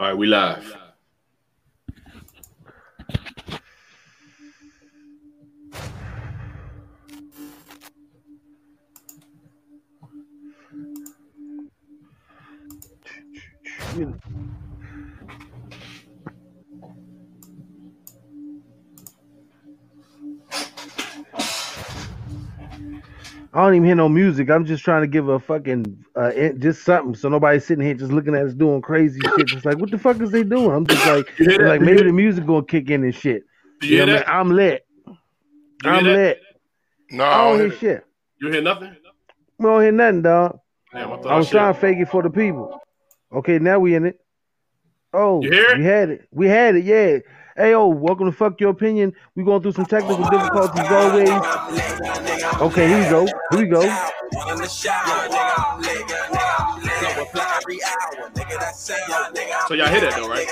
All right, we live. I don't even hear no music. I'm just trying to give a fucking uh, in- just something, so nobody's sitting here just looking at us doing crazy shit. It's like, what the fuck is they doing? I'm just like, You like maybe hear the music gonna kick in and shit. Do you know what? I mean? I'm lit. You I'm that? lit. No, I don't hear shit. You hear nothing? We don't hear nothing, dog. Damn, I thought I was trying to fake it for the people. Okay, now we in it. Oh, You hear it? We had it. We had it. Yeah. Hey, yo, welcome to Fuck Your Opinion. we going through some technical difficulties as always. Okay, here we go. Here we go. In the shower, nigga, I'm lit, nigga, I'm lit. So reply every hour, nigga, that's say, nigga, So y'all hear that though, right?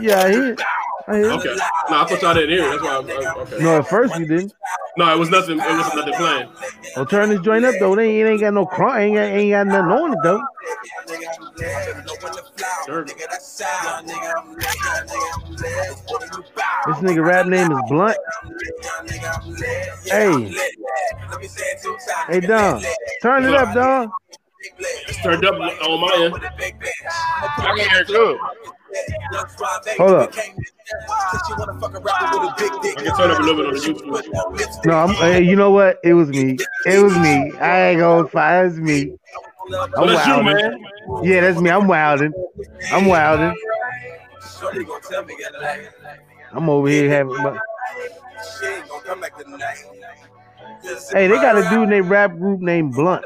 Yeah, I hear it. I hear it. Okay. No, I thought y'all didn't hear it. That's why. I'm, I, okay. No, at first you didn't. No, it was nothing. It wasn't nothing playing. Well, turn this joint up though. They ain't, it ain't got no crunk. Ain't got, ain't got nothing on it though. Sure. This nigga rap name is Blunt. Hey, hey, Don, turn it up, Don. It's turned up on my end. I can hear it good. Hold up. I can turn up a little bit on the YouTube. No, I'm, hey, you know what? It was me. It was me. I ain't gonna fight. It's me. I'm that's you, man. Yeah, that's me. I'm wilding. I'm wilding. I'm over here having. My... Hey, they got a dude in their rap group named Blunt.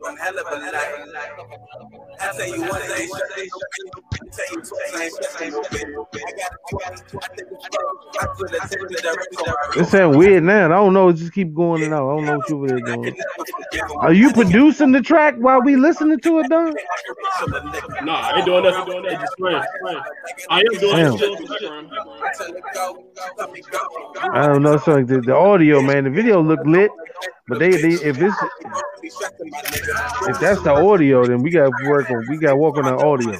Is it my right? Hell of a night. I tell you one thing, tell you two things. I got, I got, I think I put attention to It sound weird now. I don't know. Just keep going and out. I don't know what you over there doing. Are you producing the track while we listening to it, Don? Nah, I ain't doing nothing. Doing that. Just playing. playing. I am doing Damn. shit in the background. I don't know. So like the, the audio, man, the video look lit, but they, they if it's if that's the audio, then we got work on we got work on the audio.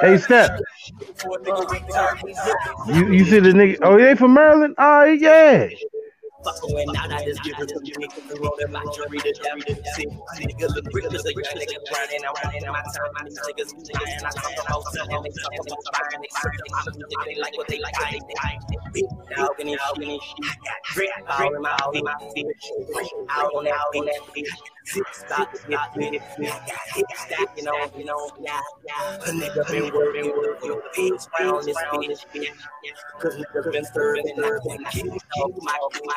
Hey, Step, you you see the nigga? Oh, they from Maryland? Oh yeah. Fucking went out, I just give it to me. Niggas roll them like you read it down. See, nigga look rich, just like you nigga running around in my time. My niggas, I talk about selling, they talk about buying, they talk about music, they like what they like. I ain't big dog and shit. I got drip all in my feet, my feet. Out on that, on that beat. Zip stop, stop, it. I got hip stack, you know, you know, yeah, yeah. A nigga been working, working, pigs round this bitch. Cause nigga been serving, I killing my, my, my,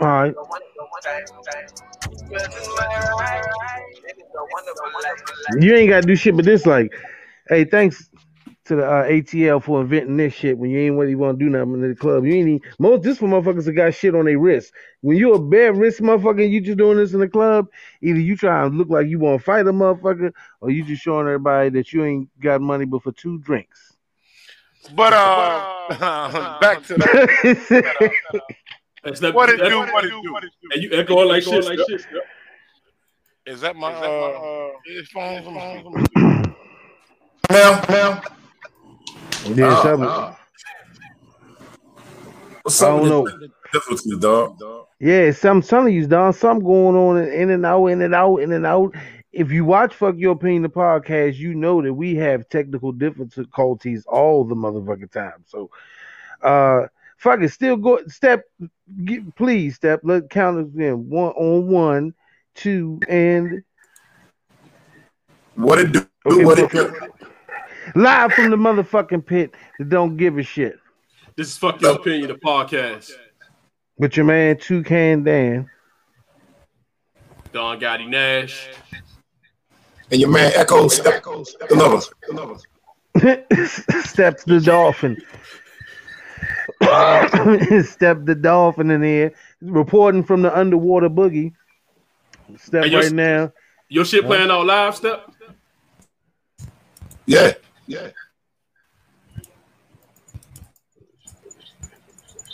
All right. You ain't got to do shit but this. Like, hey, thanks to the uh, ATL for inventing this shit. When you ain't really want to do nothing in the club, you ain't even, most this for motherfuckers that got shit on their wrist. When you a bare wrist motherfucker, you just doing this in the club. Either you try to look like you want to fight a motherfucker, or you just showing everybody that you ain't got money but for two drinks. But uh, back to that. Uh, that's not- What it that's- do? What it do? And you echoing like shit. Like shit. Is that my uh, earphones? Now, now. Yeah, something. oh. What's I don't know. this difficulty, dog? Yeah, some some of you done something going on in and out, in and out, in and out. If you watch Fuck Your Opinion the podcast, you know that we have technical difficulties all the motherfucking time. So uh fuck it, still go step get, please step let count us in one on one, two, and What it do? Okay, what it do? live from the motherfucking pit that don't give a shit. This is fuck your opinion. The podcast. But your man Toucan Dan. Don Gotti Nash. And your man Echo Step Another. Steps the dolphin. Step the dolphin in here, reporting from the underwater boogie. Step Hey, your- right now. Your shit playing out live, step. Yeah. Yeah.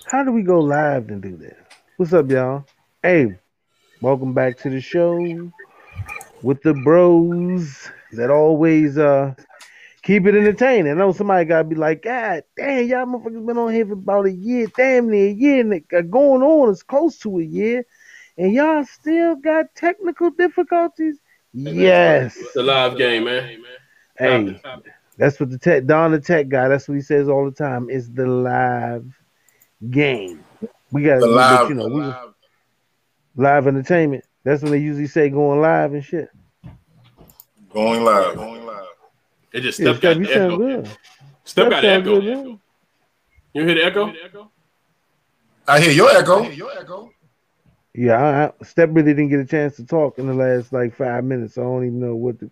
How do we go live and do that? What's up, y'all? Hey, welcome back to the show with the bros that always uh keep it entertaining. I know somebody gotta be like, God damn, y'all motherfuckers been on here for about a year, damn near a year, and it got going on, it's close to a year, and y'all still got technical difficulties. Yes. It's a live game, man. Hey, that's what the tech Don the tech guy, that's what he says all the time. It's the live game. We got The live, you know, the we, live. live entertainment. That's when they usually say going live and shit. Going live. Going live. It just Yeah, step got Steph, you the echo. good. Step Steph got echo. good, man. You hear the echo? I hear your echo. your echo. Yeah, I, I, Steph really didn't get a chance to talk in the last like five minutes. So I don't even know what the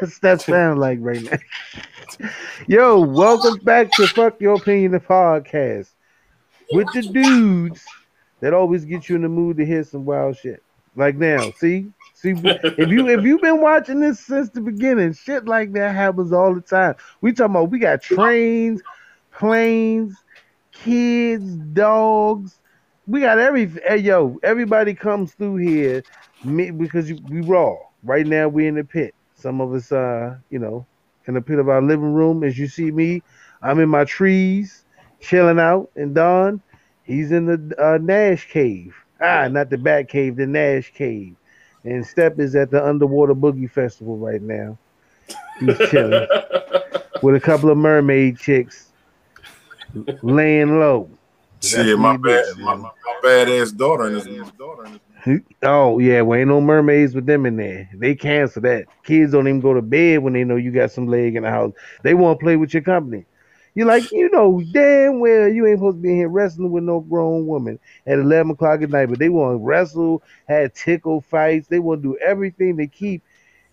Steph sound like right now. Yo, welcome back to Fuck Your Opinion, the podcast with the dudes that always get you in the mood to hear some wild shit. Like now, see, see, if you if you've been watching this since the beginning, shit like that happens all the time. We talking about we got trains, planes, kids, dogs. We got every hey, yo. Everybody comes through here me, because you, we raw. Right now we in the pit. Some of us, uh, you know, in the pit of our living room. As you see me, I'm in my trees, chilling out. And Don, he's in the uh, Nash cave. Ah, not the Bat Cave, the Nash cave. And Step is at the Underwater Boogie Festival right now. He's chilling with a couple of mermaid chicks, laying low. Shit, my bad, my, my, my badass daughter and his daughter. Oh yeah, well ain't no mermaids with them in there. They cancel that. Kids don't even go to bed when they know you got some leg in the house. They want to play with your company. You're like, you know, damn well you ain't supposed to be in here wrestling with no grown woman at eleven o'clock at night, but they want to wrestle, had tickle fights. They want to do everything to keep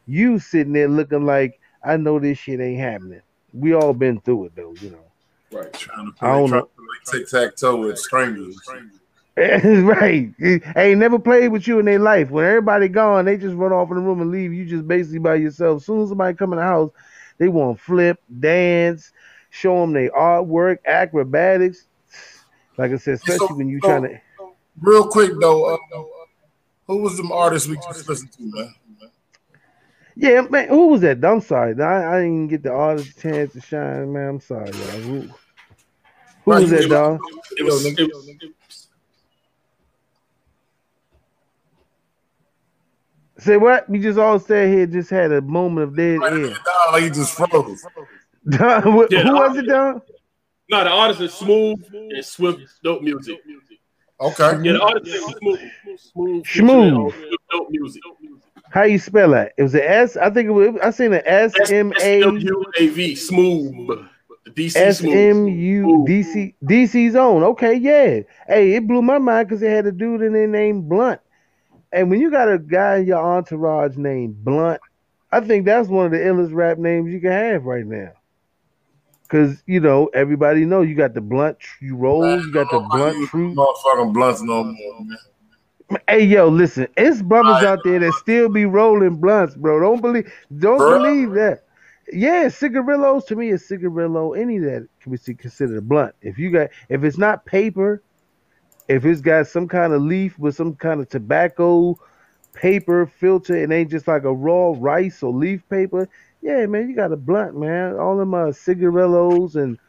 you sitting there looking like I know this shit ain't happening. We all been through it though, you know. Right. Trying to I don't play, know. tic tac toe with strangers. right. Ain't never played with you in their life. When everybody gone, they just run off in the room and leave you just basically by yourself. As soon as somebody come in the house, they want to flip, dance, show them their artwork, acrobatics. Like I said, especially when you trying to. Real quick though, uh, who was the artist we just listened to, man? Yeah, man. Who was that? I'm sorry. I, I didn't even get the artist chance to shine, man. I'm sorry, y'all. Who, who Right, was you- that, dog? It was, it was- Say what? We just all sat here, just had a moment of dead air. Nah, like he just froze. Don, who Yeah, who was it, Don? no, the artist is smooth and swift, dope music. Okay. Yeah, the artist is smooth, smooth, Smooth. dope music. How you spell that? It was an S. I think it was. I seen an S M A S-M-U-A-V, smooth. DC S smooth. M U D C DC Zone. Okay, yeah. Hey, it blew my mind because they had a dude in there named Blunt. And when you got a guy in your entourage named Blunt, I think that's one of the illest rap names you can have right now. Cause you know everybody know you got the blunt you roll, you got the blunt truth. Motherfucking blunts no more, man. Hey yo, listen, it's brothers out there that still be rolling blunts, bro. Don't believe, don't Bruh. believe that. Yeah, cigarillos to me is cigarillo. Any of that can be considered a blunt. If you got, if it's not paper, if it's got some kind of leaf with some kind of tobacco paper filter, it ain't just like a raw rice or leaf paper. Yeah, man, you got a blunt, man. All them uh, cigarillos and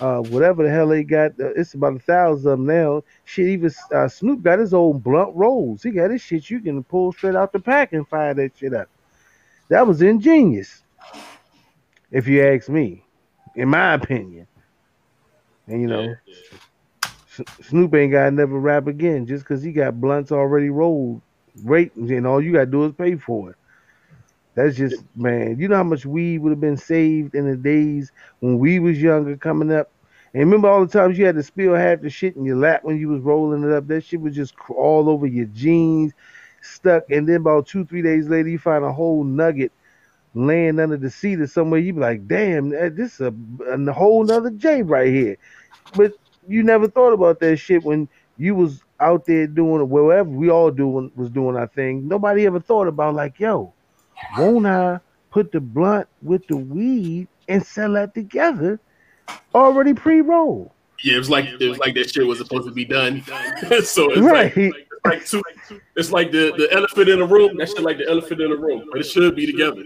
uh, whatever the hell they got. Uh, it's about a thousand of them now. Shit, even uh, Snoop got his own blunt rolls. He got his shit you can pull straight out the pack and fire that shit up. That was ingenious, if you ask me, in my opinion. And you know, S- Snoop ain't got to never rap again just because he got blunts already rolled. Great, and all you got to do is pay for it. That's just man. You know how much weed would have been saved in the days when we was younger coming up. And remember all the times you had to spill half the shit in your lap when you was rolling it up. That shit was just all over your jeans, stuck. And then about two, three days later, you find a whole nugget laying under the seat or somewhere, you be like, damn, eh, this is a, a whole nother J right here. But you never thought about that shit when you was out there doing wherever we all doing was doing our thing. Nobody ever thought about like, yo, won't I put the blunt with the weed and sell that together, already pre-rolled. Yeah, it was like it was like that shit was supposed to be done. so it's Right. like, like two, it's like the, the elephant in the room. That shit like the elephant in the room, but it should be together.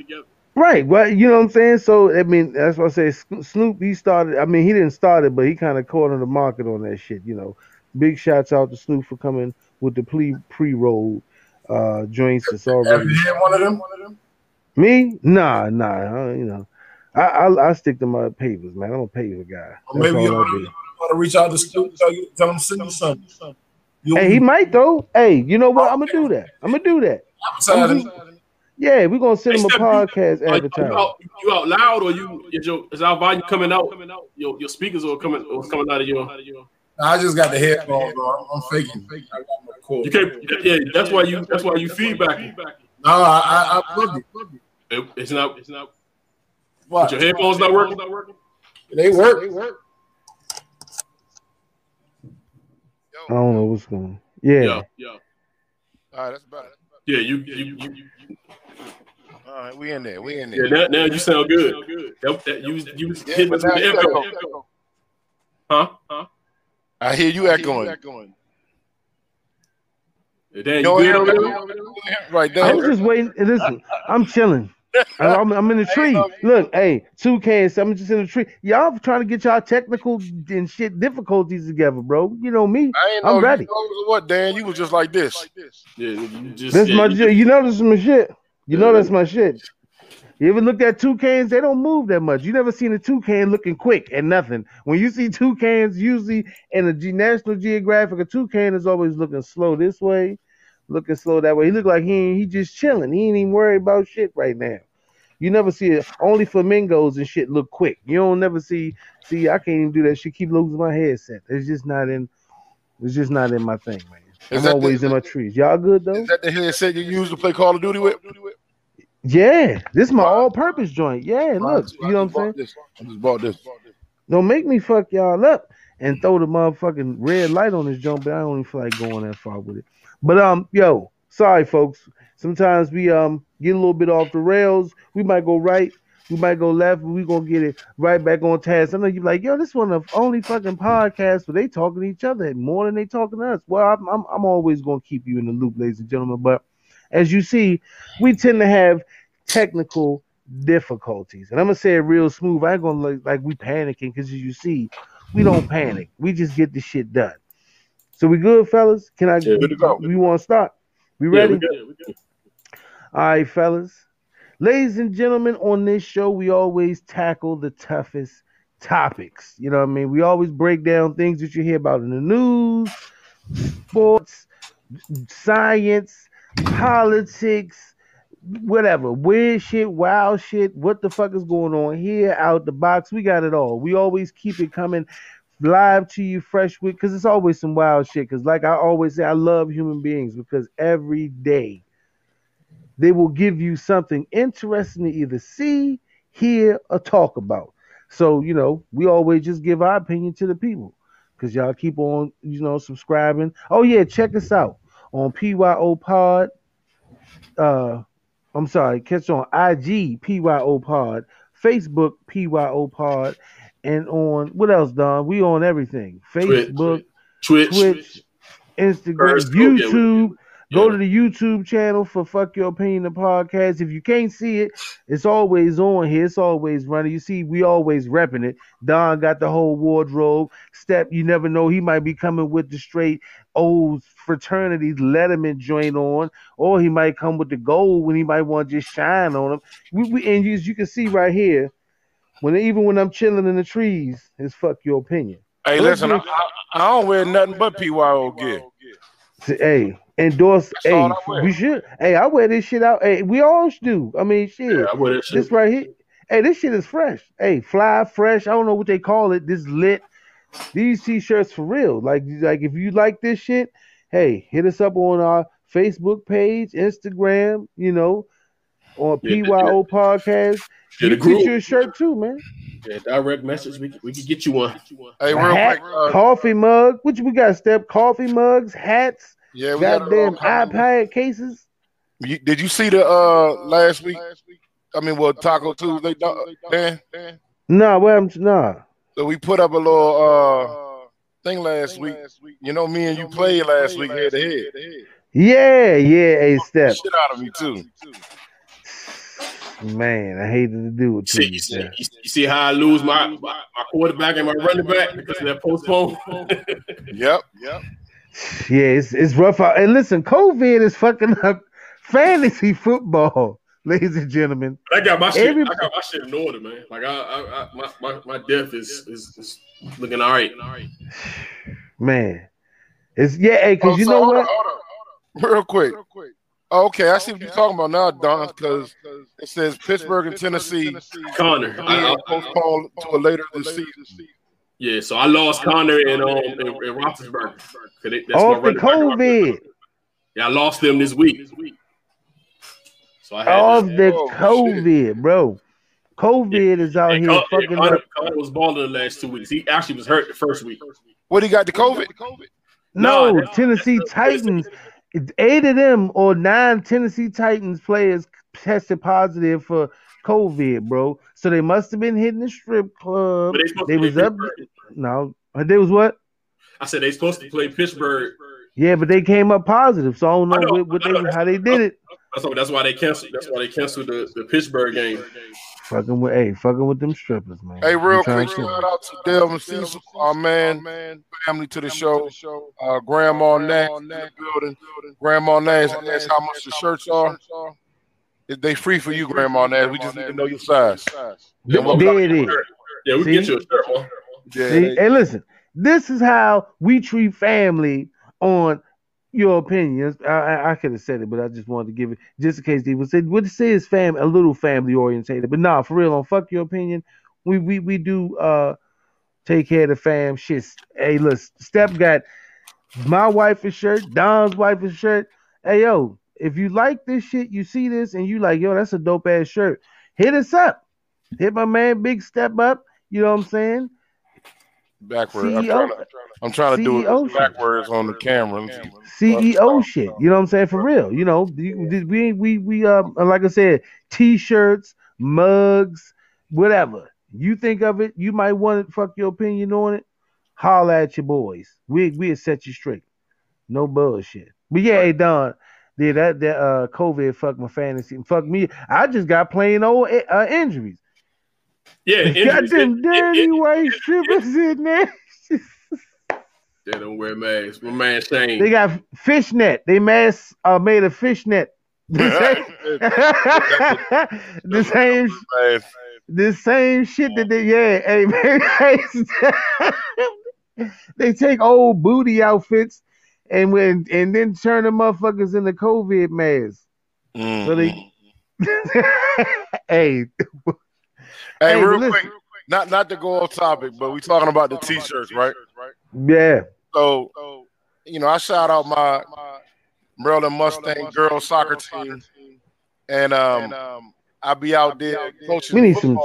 Right. Well, you know what I'm saying? So I mean, that's what I say. Snoop, he started. I mean, he didn't start it, but he kind of caught on the market on that shit. You know, big shouts out to Snoop for coming with the pre pre rolled uh joints. It's Have already you had one of them? Me. Nah, nah. uh, you know, I, I I stick to my papers, man. I'm a paper guy. Or That's maybe you all I want do. to, want to reach out to Snoop, tell, you, tell him send you something. You Hey, he might though. Hey, you know what? I'm gonna do that. I'm gonna do that. advertising. Yeah, we're gonna send him a podcast Like, you, out, you out loud or you is your is our volume coming out? Your your speakers are coming or coming out of your. I just got the headphones on. I'm faking. I got my cord. You can't. Yeah, that's why you that's why you feedback. No, I, I, I plugged it. It, it's not. It's not. What? Your headphones not working. Not working. They work. They work. I don't know what's going. Yeah. Yeah, yeah, All right, that's about it. yeah. You you you. All right, we in there. We in Yeah, there. now, now you sound good. That, that you you was Yeah, hitting us with the echo. echo. Huh? Huh? I hear you echoing. Damn, you Yo, good Aaron, over Aaron, there? Right I'm just waiting. Listen, I'm chilling. I'm, I'm in the tree. Look, hey, two Ks. I'm just in the tree. Y'all trying to get y'all technical and shit difficulties together, bro. You know me. I ain't I'm know ready. You know what, Dan? You was just like this. Yeah, you just. That's yeah, my. you. You know this is my shit. You know Yeah. that's my shit. You ever looked at toucans? They don't move that much. You never seen a toucan looking quick and nothing. When you see toucans, usually in a G- National Geographic, a toucan is always looking slow this way, looking slow that way. He look like he ain't, he just chilling. He ain't even worried about shit right now. You never see it. Only flamingos and shit look quick. You don't never see. See, I can't even do that shit. Keep losing my headset. It's just not in. It's just not in my thing, man. Is I'm always the- in my trees. Y'all good though? Is that the headset you used to play Call of Duty with? Yeah, this is my all-purpose joint. Yeah, look, you know what I'm saying? I just bought this. Don't make me fuck y'all up and throw the motherfucking red light on this joint, but I don't even feel like going that far with it. But um, yo, sorry folks. Sometimes we um get a little bit off the rails. We might go right, we might go left, we gonna get it right back on task. I know you're like, yo, this one of only fucking podcasts where they talking to each other more than they talking to us. Well, I'm I'm, I'm always gonna keep you in the loop, ladies and gentlemen. But as you see, we tend to have technical difficulties. And I'm gonna say it real smooth. I ain't gonna look like we panicking because as you see, we don't panic. We just get the shit done. So we good, fellas? Can I Yeah, go. We want to start? We Yeah, ready? we good, we good. All right, fellas. Ladies and gentlemen, on this show, we always tackle the toughest topics. You know what I mean? We always break down things that you hear about in the news, sports, science, politics, whatever. Weird shit, wild shit. What the fuck is going on here, out the box? We got it all. We always keep it coming live to you fresh with because it's always some wild shit. Because, like I always say, I love human beings because every day they will give you something interesting to either see, hear, or talk about. So, you know, we always just give our opinion to the people because y'all keep on, you know, subscribing. Oh, yeah, check us out on PYO Pod. Uh, I'm sorry, catch on IG PYO Pod, Facebook PYO Pod, and on what else, Don? We on everything Facebook, Twitch, Twitch, Instagram, Periscope, yeah, YouTube. Go to the YouTube channel for Fuck Your Opinion the podcast. If you can't see it, it's always on here. It's always running. You see, we always repping it. Don got the whole wardrobe. Step, you never know. He might be coming with the straight old fraternity Letterman joint on, or he might come with the gold when he might want to just shine on him. We, we and you, as you can see right here, when even when I'm chilling in the trees, it's fuck your opinion. Hey, Let's listen, I, I, I don't wear nothing but PYO gear. Say, Hey, endorse. That's Hey, all I wear. we should. Hey, I wear this shit out. Hey, we all do. I mean, shit. Yeah, I wear that shit. This right here. Hey, this shit is fresh. Hey, fly fresh. I don't know what they call it. This lit. These t-shirts for real. Like, like if you like this shit, hey, hit us up on our Facebook page, Instagram. You know, on Yeah, yeah. PYO podcast. Yeah, you the get you a shirt too, man. Yeah, direct message. We, we can get you one. Hey, A real hat, quick. Uh, coffee mug. What you we got? Step coffee mugs, hats, yeah, we goddamn all coming. iPad cases. You, did you see the uh last week? I mean, well, Taco Tuesday, Dan. Nah, what happened? to- Nah. So we put up a little uh thing last week. You know, me and you played last week head to head. Yeah, yeah, a step. Shit out of me too. Man, I hated to do it to See, you. you, see, you, you see how I lose my, my, my quarterback and my running back because of that postpone. Yep, yep. Yeah, it's it's rough out. And listen, COVID is fucking up fantasy football, ladies and gentlemen. I got my shit. Every- I got my shit in order, man. Like I, I, I my, my my depth is, is is looking all right. Man, it's yeah, hey, Oh, cause you so know hold what? on, hold on. Real quick. Oh, okay, I see what you're talking about now, Don, because it says Pittsburgh and Tennessee Conner, I, being I, postponed to a later this season. yeah. So I lost Conner and um and, and Roethlisberger. 'Cause they- that's my Off the. COVID, Yeah, I lost them this week. So I had off to, the Oh, shit. COVID, bro. COVID is out and here Con- fucking yeah, Conner, up. Conner was balling the last two weeks. He actually was hurt the first week. What he got the COVID? No, No, Tennessee that's- Titans. Eight of them or nine Tennessee Titans players tested positive for COVID, bro. So they must have been hitting the strip club. They They was up. Pittsburgh. No, they was what? I said they supposed to play Pittsburgh. Yeah, but they came up positive, so I don't know, I know, what, what I know. they how they did it. That's why, that's why they canceled. That's why they canceled the, the Pittsburgh game. Fucking with, hey, fucking with them strippers, man. Hey, real quick, to- shout out to Delvin Cecil, our man, family to the show. Uh, Grandma Nash in the building. Grandma Nash asked how much the shirts are. If They free for you, Grandma Nash. We just need to know your size. Yeah, well, There it is. Yeah, we See? get you a shirt, man. Yeah, See, hey, listen, this is how we treat family on your opinions. I, I, I could have said it, but I just wanted to give it just in case they would say would say it's fam a little family orientated. But nah, for real, on fuck your opinion. We we we do uh take care of the fam shit. Hey, look, Step got my wife wife's shirt, Don's wife wife's shirt. Hey yo, if you like this shit, you see this and you like, yo, that's a dope ass shirt. Hit us up. Hit my man Big Step up. You know what I'm saying? backwards. I'm CEO trying to, I'm trying to do CEO it shit. backwards on the camera. Let me see. CEO shit. You know what I'm saying? For real. You know, we we we um like I said, t-shirts, mugs, whatever. You think of it, you might want to fuck your opinion on it. Holla at your boys. We we'll set you straight. No bullshit. But yeah, hey Don, yeah, that that uh COVID fucked my fantasy and fuck me. I just got plain old uh, injuries. Yeah, got injuries. them dirty it- it- white strippers in there. They don't wear masks. My man Shane. They got fishnet. They masks are made of fishnet. The same, the same, the same shit that they yeah. Hey man, they take old booty outfits and when and then turn the motherfuckers into COVID masks. mm, So they- hey, Hey, Hey, real but quick, not not to go off topic, but we talking about the t-shirts, right? Yeah, So, you know, I shout out my Maryland Mustang girls soccer team, and um, I be out there coaching We need some-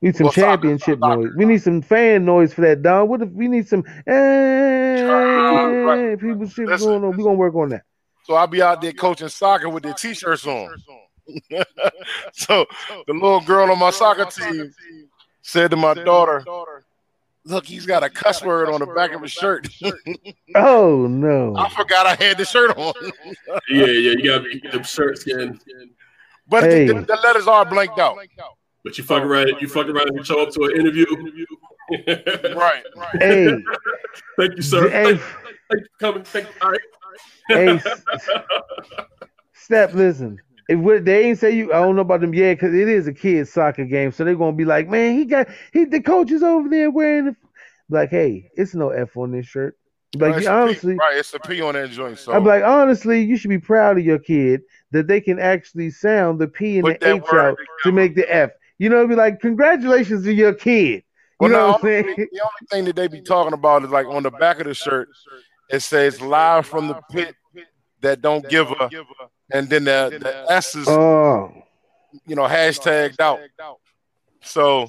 we need some Well, championship soccer. noise. We need some fan noise for that, Don. What if we need some? Eh, right. people shit Listen, going on. We gonna work on that. So I'll be out there coaching soccer with their t-shirts on. so the little girl on my soccer team said to my daughter, "Look, he's got a cuss word on the back of his shirt." Oh no. I forgot I had the shirt on, Yeah, yeah, you got the shirt skin. but Hey. the, the letters are blanked out. But you fuck around, you fuck around and show up to an interview. Right, right. Hey, Thank you, sir. hey, Thank, thank you for coming. Thank you. All right. hey, Step, listen. If they ain't say you, I don't know about them yet, because it is a kids soccer game, so they're gonna be like, man, he got he the coach is over there wearing the like, hey, it's no F on this shirt. Like Right, it's you- a P- honestly, right, it's a P on that joint. So I'm like, honestly, you should be proud of your kid that they can actually sound the P and Put the H out to make the F. You know, be like, congratulations to your kid. You Well, know no, what I'm saying? the only thing that they be talking about is like on the back of the shirt, it says live from the pit that don't give a, and then the, the S is Oh, you know, hashtagged out. So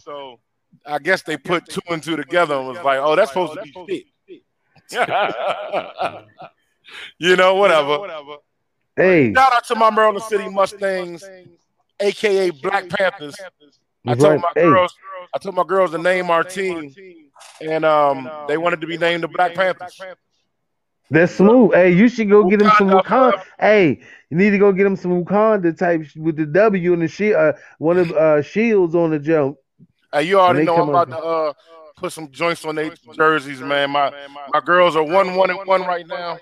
I guess they put two and two together and was like, oh, that's supposed to be shit. you know, whatever. Hey, Shout out to my Maryland City Mustangs, aka Black Panthers. I told my girls, I told my girls to name our team, and um, they wanted to be named the Black Panthers. That's smooth. Hey, you should go get him some Wakanda Wakanda. forever. Hey, you need to go get him some Wakanda type with the W and the shield, uh, one of uh shields on the jump. Hey, you already know I'm about up- to uh put some joints on their jerseys, man. My my girls are one one and one right now.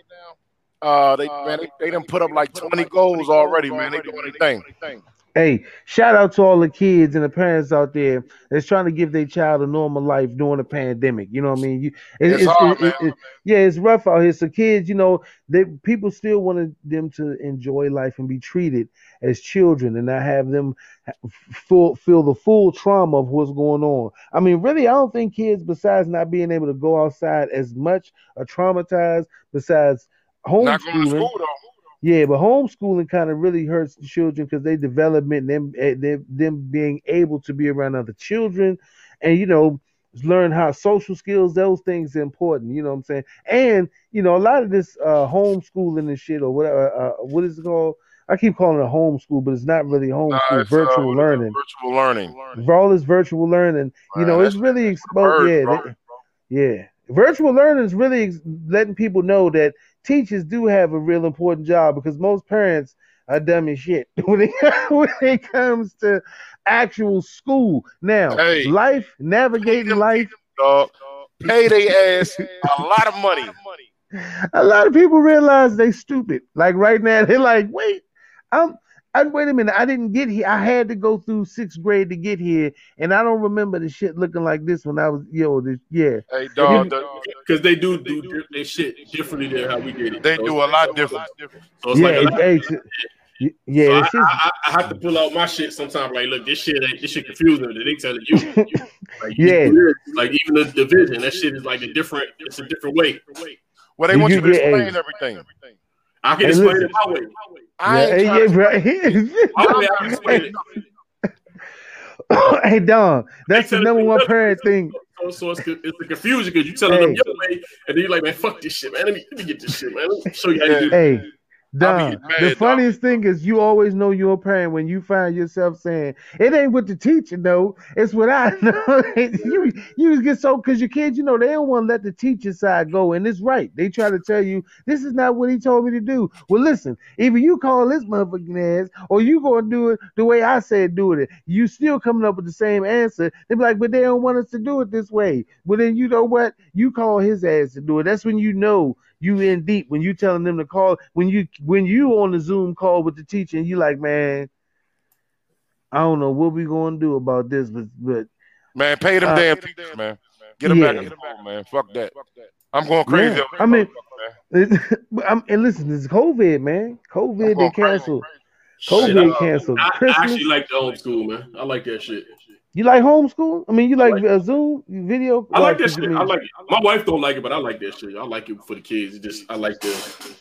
Uh, they man, they, they done put up like 20 goals already, man. They doing their thing. Hey, shout out to all the kids and the parents out there that's trying to give their child a normal life during the pandemic. You know what I mean? You, it- It's hard, man. it- yeah, it's rough out here. So kids, you know, they people still wanted them to enjoy life and be treated as children and not have them feel feel the full trauma of what's going on. I mean, really, I don't think kids, besides not being able to go outside as much, are traumatized. Besides Not going to homeschooling. Yeah, but homeschooling kind of really hurts the children because they development, them, eh, them, them being able to be around other children, and you know, learn how social skills, those things are important. You know what I'm saying? And you know, a lot of this uh, homeschooling and shit or whatever, uh, what is it called? I keep calling it homeschool, but it's not really homeschool. Nah, uh, virtual is learning. Virtual learning. For all this virtual learning, you know, it's really exposed. Yeah, they- yeah. Virtual learning is really letting people know that teachers do have a real important job because most parents are dumb as shit when it, when it comes to actual school. Now, Hey. life, navigating life, Dog. Pay their ass a lot of money. a lot of people realize they stupid. Like right now, they're like, wait, I'm. I, wait a minute, I didn't get here. I had to go through sixth grade to get here, and I don't remember the shit looking like this when I was yo. This, yeah, Hey, dog. the- Because they do do di- their shit differently than how we did it. they So do a lot different. So yeah, like a it- lot- hey, so- y- yeah. So it's I, just- I, I have to pull out my shit sometimes. Like, look, this shit, ain't, this shit confusing. That they telling you, like, Yeah. do like even the division, that shit is like a different. It's a different way. Well, they You want you do to explain a- everything. I can Hey, explain listen. it my way. I yeah, ain't hey, trying yeah, bro. My way, I can explain it. hey, Don, that's the number one parent thing. So, so it's, it's the confusion because you telling them your way, and then you're like, man, fuck this shit, man. Let me, let me get this shit, man. Let me show you how you do. Hey, I'll Don, be mad, the dog. funniest thing is you always know you're a parent when you find yourself saying, it ain't what the teacher know, it's what I know. you, you get so, because your kids, you know, they don't want to let the teacher side go, and it's right. They try to tell you, this is not what he told me to do. Well, listen, either you call this motherfucking ass, or you going to do it the way I said do it. You still coming up with the same answer. They be like, but they don't want us to do it this way. Well, then you know what? You call his ass to do it. That's when you know you in deep when you telling them to call when you when you on the Zoom call with the teacher and you like, man, I don't know what we gonna do about this, but but Man, pay them Uh, damn teachers, man. Get them back yeah. in the phone, man. Fuck that. I'm going crazy. Yeah, I mean- this motherfucker, man. But I'm, and listen, this is COVID, man. COVID they going crazy. canceled. Shit, COVID I- canceled. I, I actually like the homeschool, man. I like that shit. You like homeschool? I mean, you like like- uh, Zoom video? I like that shit. mean- I like it. My wife don't like it, but I like that shit. I like it for the kids. It just I like the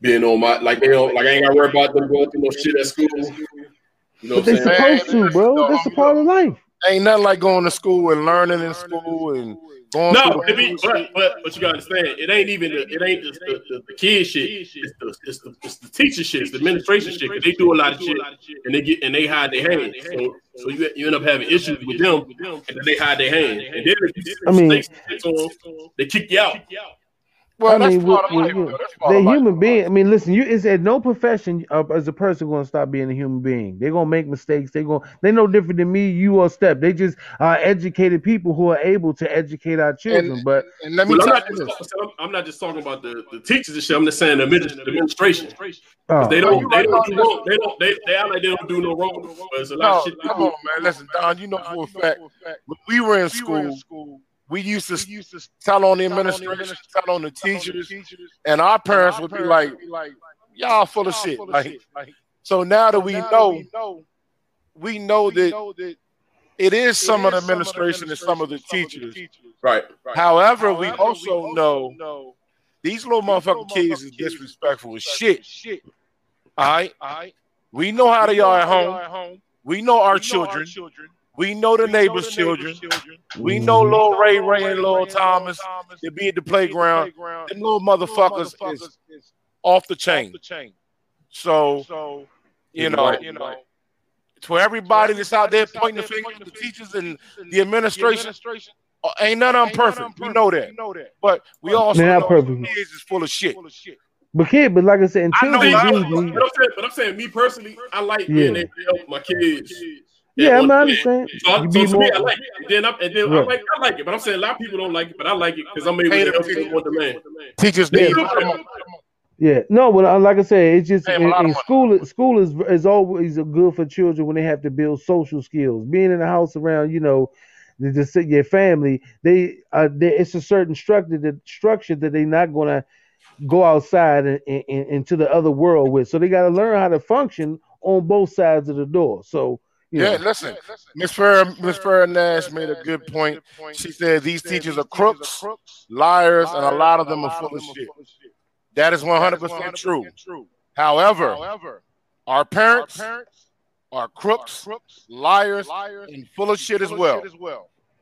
being on my like they don't like I ain't gotta worry about them going through no shit at school. You know But they I'm saying? Man, supposed to, bro. That's a part of life. Ain't nothing like going to school and learning in school and going No, through it be, but, but but you gotta understand, it ain't even the, it ain't just the, the, the kid shit. It's the it's the it's the teacher shit, it's the administration shit. Cause they do a lot of shit and they get and they hide their hands. So so you, you end up having issues with them and then they hide their hands. And then if you I mean- mistakes they kick you out. Well, I that's mean, part with- of life. with- That's part They're of life. human being. I mean, listen, you is at no profession uh, as a person going to stop being a human being. They're gonna make mistakes. They going they no different than me, you, or Step. They just are educated people who are able to educate our children. And- but And let me But I'm not, you just, this. I'm, I'm not just talking about the, the teachers and shit. I'm just saying the adminis- the administration. uh, They don't. They don't. about Do this. wrong. They don't. They, they act like they don't do no wrong. But there's a lot No, of shit. come do. on, man. Listen, Don, you know for a fact, when we were in school, we used to used to tell on the administration, tell on the teachers, and our parents would be like, y'all full of shit. Like, so now that we know, we know that it is some of the administration and some of the teachers. Right. However, we also know these little motherfucking kids is disrespectful as shit. All right. We know how they are at home. We know our children. We know the neighbors' children. We know little Ray Ray and little Thomas. They be at the playground. Them little motherfuckers is off the chain. So, you know, you know, to everybody that's out there pointing the finger at the teachers and the administration, uh, ain't none of them perfect. We know that. But we also They're not know perfect. kids is full of shit. But kid, but like I said, I know children I- do But I'm saying, but I'm saying, me personally, I like Yeah. being able to help my kids. Yeah, And- I understand. So, You so be to me, I like it. And then, I, and then I like, I like it. But I'm saying a lot of people don't like it, but I like it because I'm able Pay to the help teachers. them on demand. Teachers Yeah. need come on. Yeah, no, but uh, like I said, it's just in, a lot of in school. School is is always good for children when they have to build social skills. Being in the house around, you know, the, the your family, they uh, they, it's a certain structure that structure that they're not gonna go outside and, and, and into the other world with. So they got to learn how to function on both sides of the door. So you Yeah, listen, Miss Farrah, Miss Farrah Nash made a good point. She said these teachers are crooks, liars, and a lot of them are full of shit. That is 100% true. However, our parents are crooks, liars, and full of shit as well.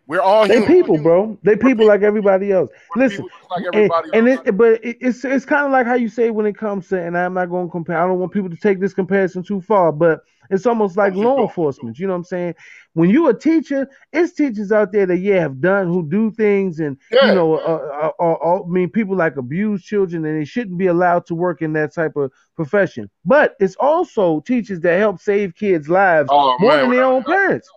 We're all they human. people, bro. They people like everybody else. We're Listen, people like and, everybody and else. it, but it, it's it's kind of like how you say when it comes to, and I'm not going to compare. I don't want people to take this comparison too far, but it's almost like law enforcement. You know what I'm saying? When you a teacher, it's teachers out there that yeah have done who do things, and Yeah. you know, uh, uh, uh, uh, I mean, people like abuse children, and they shouldn't be allowed to work in that type of profession. But it's also teachers that help save kids' lives Oh, more man, than their I- own parents.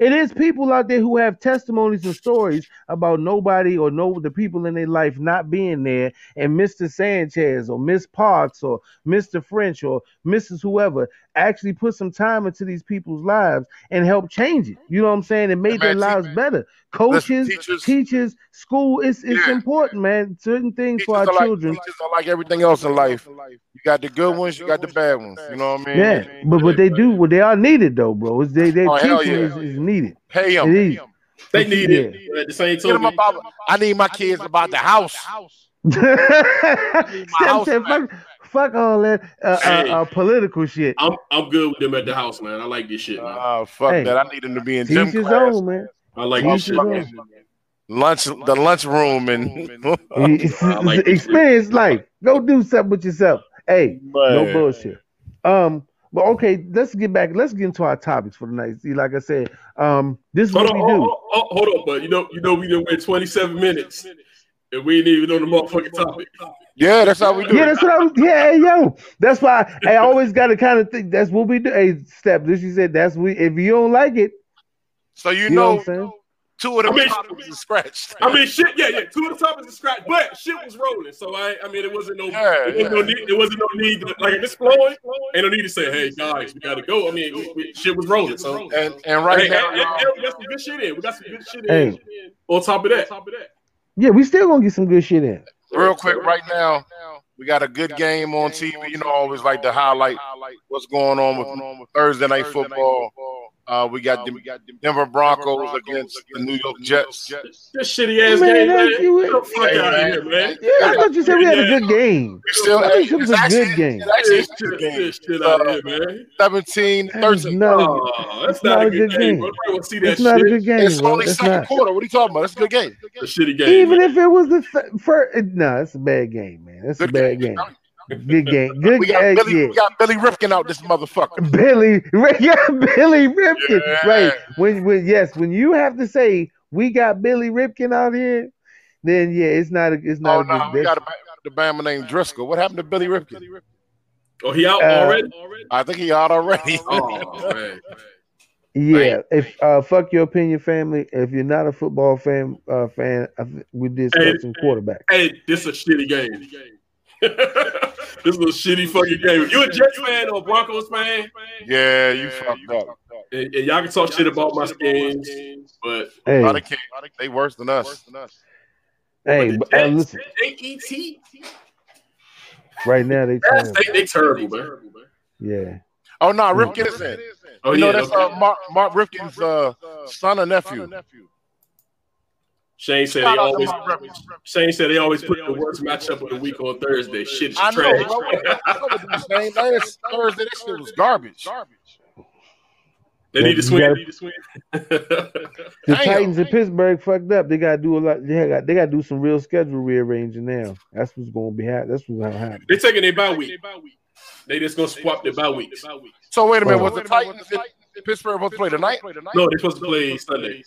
It is people out there who have testimonies and stories about nobody or no the people in their life not being there, and Mr. Sanchez or Miss Parks or Mr. French or Mrs. Whoever actually put some time into these people's lives and help change it. You know what I'm saying? And made man, their see, lives man. better. Coaches, teachers- teachers, school, it's it's Yeah. important, man. Certain things for our are like, children. teachers are like everything else in life. You got the good ones, you got the bad ones. You know what I mean? Yeah, but what they do, what they are needed though, bro. Is they they Oh, teaching yeah. is, is needed. Pay It them. is. They need it. But at the same Get about, I need my kids about the house. House said, fuck, fuck all that uh, Hey. uh, uh, political shit. I'm I'm good with them at the house, man. I like this shit, man. Uh, fuck Hey. that. I need them to be in gym Teach class. own, man. I like Teach this shit. own. lunch the lunch room and like experience life. Go do something with yourself. Hey, no bullshit. Um, but okay, let's get back. Let's get into our topics for the night. See, like I said, um, this is Hold what on, we hold, do. hold, hold, hold on, but you know, you know, we done went 27 minutes and we ain't even on the motherfucking topic. yeah, that's how we do Yeah, it. that's what I was. Yeah, hey, yo, that's why I always got to kind of think. That's what we do. Hey, step. This You said. That's we. If you don't like it, So you, You know know, what I'm saying? Two of them I mean- topics is scratched. I mean, shit, yeah, yeah. Two of the topics is scratch, but shit was rolling. So I, I mean, it wasn't no, Yeah, it wasn't no need, it wasn't no need. To, like if it's flowing, ain't no need to say, hey guys, we gotta go. I mean, we, we, shit was rolling. So and and right hey, now, hey, hey, hey, we got some good shit in. We got some good shit Hey. in. On top of that, yeah, we still gonna get some good shit in. real quick, right now, we got a good game on TV. You know, I always like to highlight what's going on with Thursday night football. Uh, we got the Denver Broncos against the New York Jets. this shitty ass Man, game, that's man. you- Get the fuck Hey, out of here, man. Yeah, I thought you said we had a good game. We still, I think it was a actually, good game. It's a good game. this shit out of here, man. 17, That is 13. not a, Oh, that's not, not a good game. game. Nobody want see that it's not a good game, It's only It's second not. quarter. What are you talking about? It's a good game. A shitty game. Even man. if it was the th- first, no, it's a bad game, man. That's a bad game. Game. Good game. Good We got game. Billy, Yeah. we got Billy Rifkin out this motherfucker. Billy, yeah, Billy Ripkin. Yeah. Right. When, when, yes, when you have to say we got Billy Ripkin out here, then yeah, it's not a, it's not Oh a good. no, we got a, the Bama named Driskel. What happened to Billy Rifkin? Oh, he out Uh, already? I think he out already. Oh, man. Yeah, if uh, fuck your opinion, family. If you're not a football fan, uh, fan, I th- we did Hey. discuss some quarterback. Hey, this is a shitty game. This is a shitty fucking game. If you a Jets fan or a Broncos fan, yeah, you fucked up. and, and y'all can talk shit about my skins, but Hey, Lot of kids, they worse than us. hey, but, uh, Jets, listen. J-E-T, Right now they terrible. they, they terrible, man. Yeah. Oh no, Rifkin is in. Oh, you know yeah, that's okay. uh, Mark, Mark Rifkin's uh, son or nephew. Shane said Shout they always. Shane said they always put the worst matchup of the week on Thursday. Shit is I know, trash. bro. I know what you're saying. Last Thursday, that shit was garbage. they need to You swing. gotta- They need to swing. The Damn. Titans in Pittsburgh fucked up. They gotta do a lot. They got they gotta do some real schedule rearranging now. That's what's gonna be happening. That's what's gonna happen. They're taking their bye week. They just gonna swap their bye weeks. So wait a minute, Oh. was the Titans in Pittsburgh supposed to play tonight? No, they're supposed to play Sunday.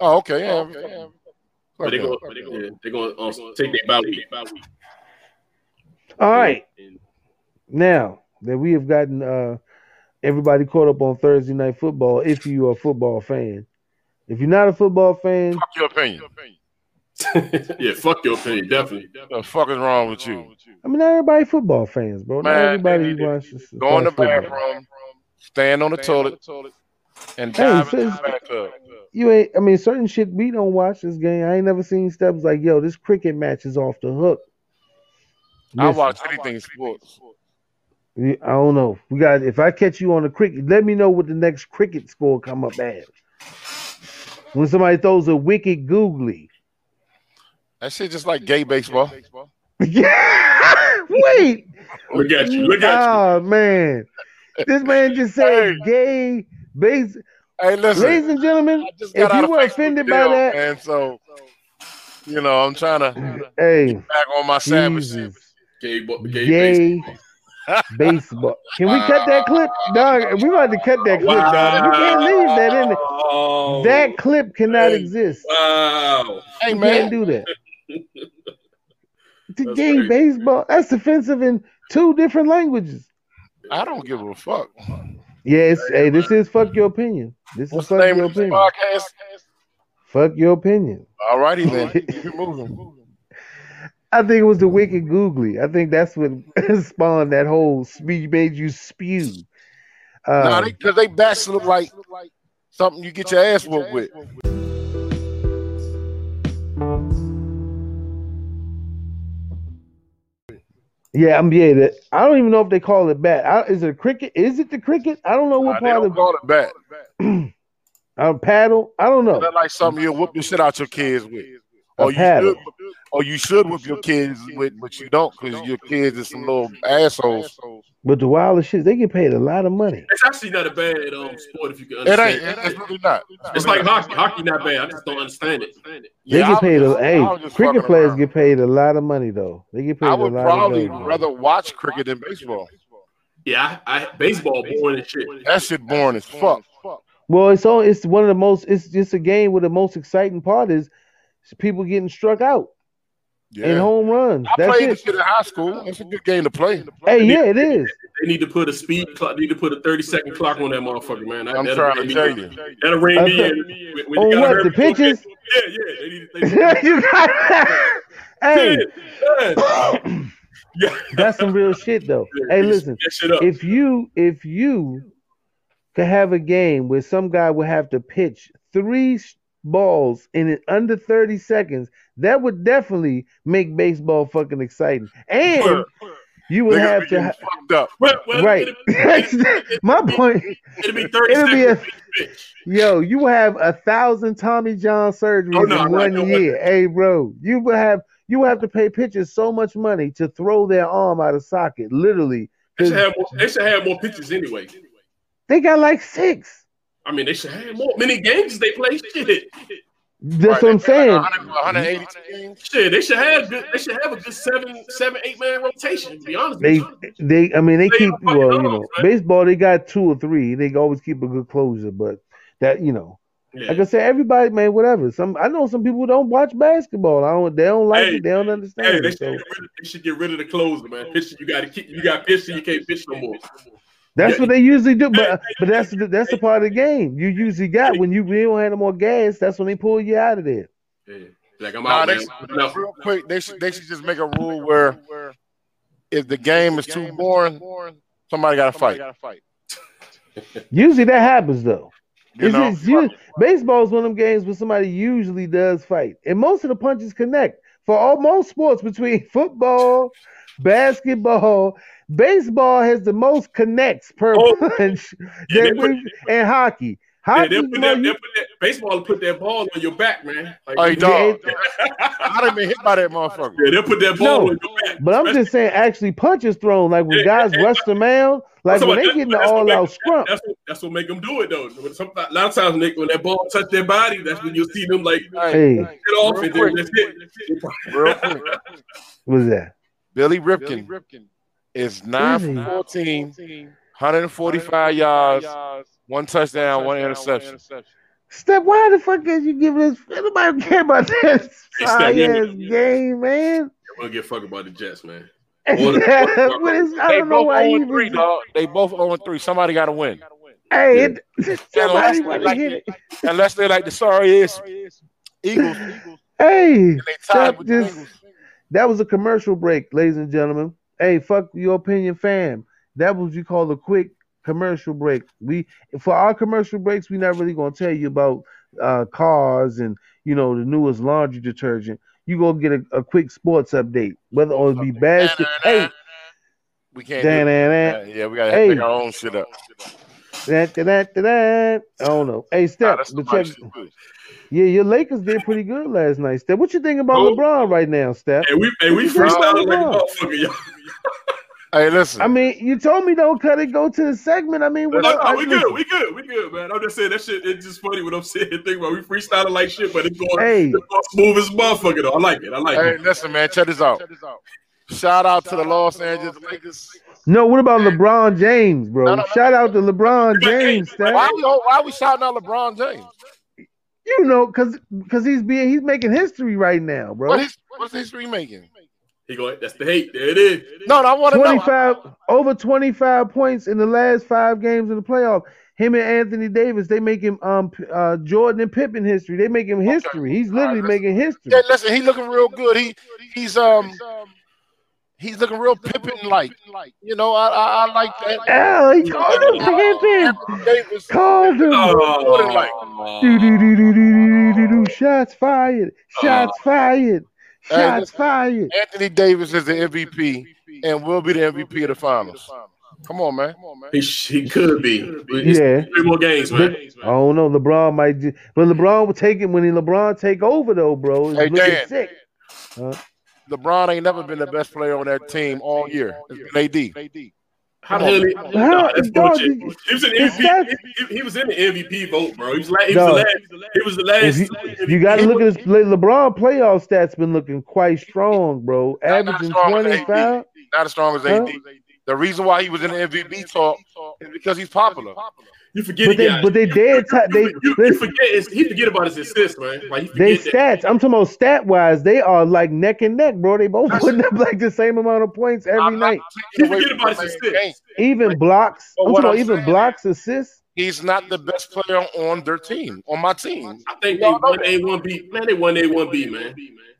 Oh, okay, yeah. But they're go, yeah, they going to um, take their bye week. All right. And- Now that we have gotten uh everybody caught up on Thursday night football, if you are a football fan. If you're not a football fan, Fuck your opinion. yeah, fuck your opinion, definitely. What The fuck is wrong with you? I mean not everybody football fans, bro. Not everybody they need to watches Go in the football. bathroom, stand on the toilet, and Hey, dive so into it's- the bathtub. You ain't I mean certain shit we don't watch this game. I ain't never seen steps like, yo, this cricket match is off the hook. I watch anything in sports. I don't know. We got if I catch you on the cricket, let me know what the next cricket score come up as. When somebody throws a wicked googly. That shit just like gay baseball. Yeah. Wait. Look at you. Look at Oh man. This man just said gay base. Hey, listen. Ladies and gentlemen, if you were Facebook offended by jail, that, and so you know, I'm trying to hey, back on my savage shit. Gay, gay, gay baseball. baseball. Can we cut that clip, dog? We about to cut that clip, dog. You can't leave that in there. That clip cannot Hey. exist. Wow. Hey You man, can't do that. The That's gay crazy. baseball. That's offensive in two different languages. I don't give a fuck. Yes, hey, this is fuck your opinion. This is What's the fuck your opinion. podcast? Fuck your opinion. All righty then. I think it was the wicked googly. I think that's what spawned that whole speech made you spew. Uh, Nah, they because they bats look like something you get your ass whooped with. Yeah, I'm yeah. That, I don't even know if they call it bat. I, is it a cricket? Is it the cricket? I don't know Nah, what they part don't of call it bat. uh, paddle. I don't know. That's like something you'll whoop the shit out your kids with. A Or you should, or you should whoop your kids with, but you don't because your kids is some little assholes. But the wildest shit, they get paid a lot of money. It's actually not a bad um, sport if you can It ain't. It's really not. It's like hockey. Hockey not bad. I just don't understand it. They Yeah, get paid. just- A, I hey, cricket players around. get paid a lot of money though. They get paid I a would lot probably of money. rather watch cricket than baseball. Yeah, I, I baseball boring and shit. That shit boring as fuck. Well, it's all. It's one of the most. It's just a game where the most exciting part is people getting struck out Yeah. and home runs. I That's played this shit in high school. It's a good game to play. Hey, yeah, it is. They need to put a speed clock. Need to put a thirty second clock on that motherfucker, man. That, I'm that'll trying to me tell in. you. That'll rein me in. When- when On what, the up and go pitches? Yeah, yeah. They need. They need you got. hey, yeah, yeah. that's some real shit though. Hey, listen. That shit up. If you if you could have a game where some guy would have to pitch three s- balls in under 30 seconds, that would definitely make baseball fucking exciting. And you would have to fucked up. Well, well, right. It'll, My point, it'll be thirty It'll be a- yo, you have a thousand Tommy John surgeries Oh, no, in one year. Hey, bro, you would have you have to pay pitchers so much money to throw their arm out of socket, literally. They should have more. They should have more pitches anyway. They got like six. I mean, they should have more. Many games they play. Shit, That's Right, what I'm saying. like 100 182 games. shit. They should have. Good, they should have a good seven, seven, eight man rotation. To be honest, They, with you. they, I mean, they They keep well, you know, right? baseball. They got two or three. They always keep a good closer, but that, you know, Yeah. like I said, everybody, man, whatever. Some I know some people don't watch basketball. I don't. They don't like Hey, it. They don't Hey, understand they it. should, So get rid of, they should get rid of the closer, man. Pitcher, you got to keep. You got pitcher, you can't pitch no more. That's yeah. what they usually do. But but that's the, that's the part of the game. You usually got when you really don't have no more gas. That's when they pull you out of there. Yeah. Like I'm Nah, out, they, No. real quick, they should they should just make a rule where if the game is too boring, somebody got to fight. Usually that happens though. You It's know, just- you- baseball is one of them games where somebody usually does fight, and most of the punches connect. For all most sports, between football, basketball, baseball has the most connects per Oh, punch. Yeah, they that put- and hockey. Hockey, they'll put that, you- put that, baseball put that ball on your back, man. Like, Hey, dog. Yeah, I done been hit by that motherfucker. Yeah, they'll put that ball No, on your back. But I'm just saying, actually, punches thrown like when Yeah, guys yeah, rush the mound, like when what- they getting the all out scrum. That's what, that's what make them do it though. When some, a lot of times, Nick, when that ball touch their body, that's when you'll see them like get Hey, off and then that's it. Real quick. what's that? Brett Rypien is 9 for 14, 145 yards, one touchdown, one interception. Step, why the fuck is you giving us? Nobody care about this Hey, sorry Steph, ass you- game, man. We'll get fuck about the Jets, man. what is, I They don't know both why you 0 3, even. dog. They both 0 3. Somebody got to win. Hey, it, somebody Unless, want like, hit it. unless they're like the sorry is Eagles. Hey, And they tied Step, with the just that was a commercial break, ladies and gentlemen. Hey, fuck your opinion, fam. That was what you call a quick commercial break. We for our commercial breaks, we're not really gonna tell you about uh, cars and you know the newest laundry detergent. You go get a, a quick sports update, whether it be basket. Hey, We can't dan do dan Yeah, we got to Hey. make our own shit up. that that that. I don't know. Hey, Nah, step, that's but somebody check. shit good. Yeah, your Lakers did pretty good last night, Steph. What you think about Who? LeBron right now, Steph? And we and we What you think about freestyling like a LeBron? motherfucker, y'all. Hey, listen. I mean, you told me don't cut it. Go to the segment. I mean, No, no. I- we listen, good, we good, we good, man. I'm just saying that shit. It's just funny what I'm saying. Think about we freestyling like shit, but it's going, Hey. it's going smooth as motherfucker though. I like it. I like hey, it. listen, man. Check this out. Shout out to the Los Angeles Lakers. No, what about LeBron James, bro? No, no, no. Shout out to LeBron James, Steph. Why we oh, why we shouting out LeBron James? You know, cause cause he's being he's making history right now, bro. What is what's history making? He going. that's the hate. There it is. No, no I want to know. five over twenty five points in the last five games in the playoff. Him and Anthony Davis, they make him um uh Jordan and Pippen history. They make him history. He's literally All right, making history. Yeah, listen, he looking real good. He he's um he's looking real Pippen like. You know, I I, I like that. Oh, he called him Pippen. Davis. Called him. Jordan like. Do, do, do, do, do, do, do, do. Shots fired. Shots fired. Hey, Shots listen. fired. Anthony Davis is the MVP and will be the MVP of the finals. Come on, man. He, sh- he could be. It's Yeah. Three more games, man. I don't know. LeBron might, ju- but LeBron will take it when he LeBron take over though, bro. It's Hey, looking Dan. sick. LeBron ain't never been the best player on that team all year. It's been AD. How the hell? He, How- nah, that's dog, bullshit. you- He was in the it's MVP. that- He, he was in the MVP vote, bro. He was, la- he was the last. He was the last. If you, you got to look at his Le- LeBron playoff stats. Been looking quite strong, bro. Not- not Averaging strong as twenty Not as strong as Huh? AD. The reason why he was in the MVP talk is because he's popular. You forget. But they, got- but they dead. T- they you, you listen, forget. His, he forget about his assists, man. Like they forget that. stats. I'm talking about stat wise. They are like neck and neck, bro. They both putting up like the same amount of points every I'm night. taking You forget about his man's assists. game. Even blocks. But I'm talking about even blocks, assists. He's not the best player on their team, on my team. I think they won A one B. Man, they won A one B, man.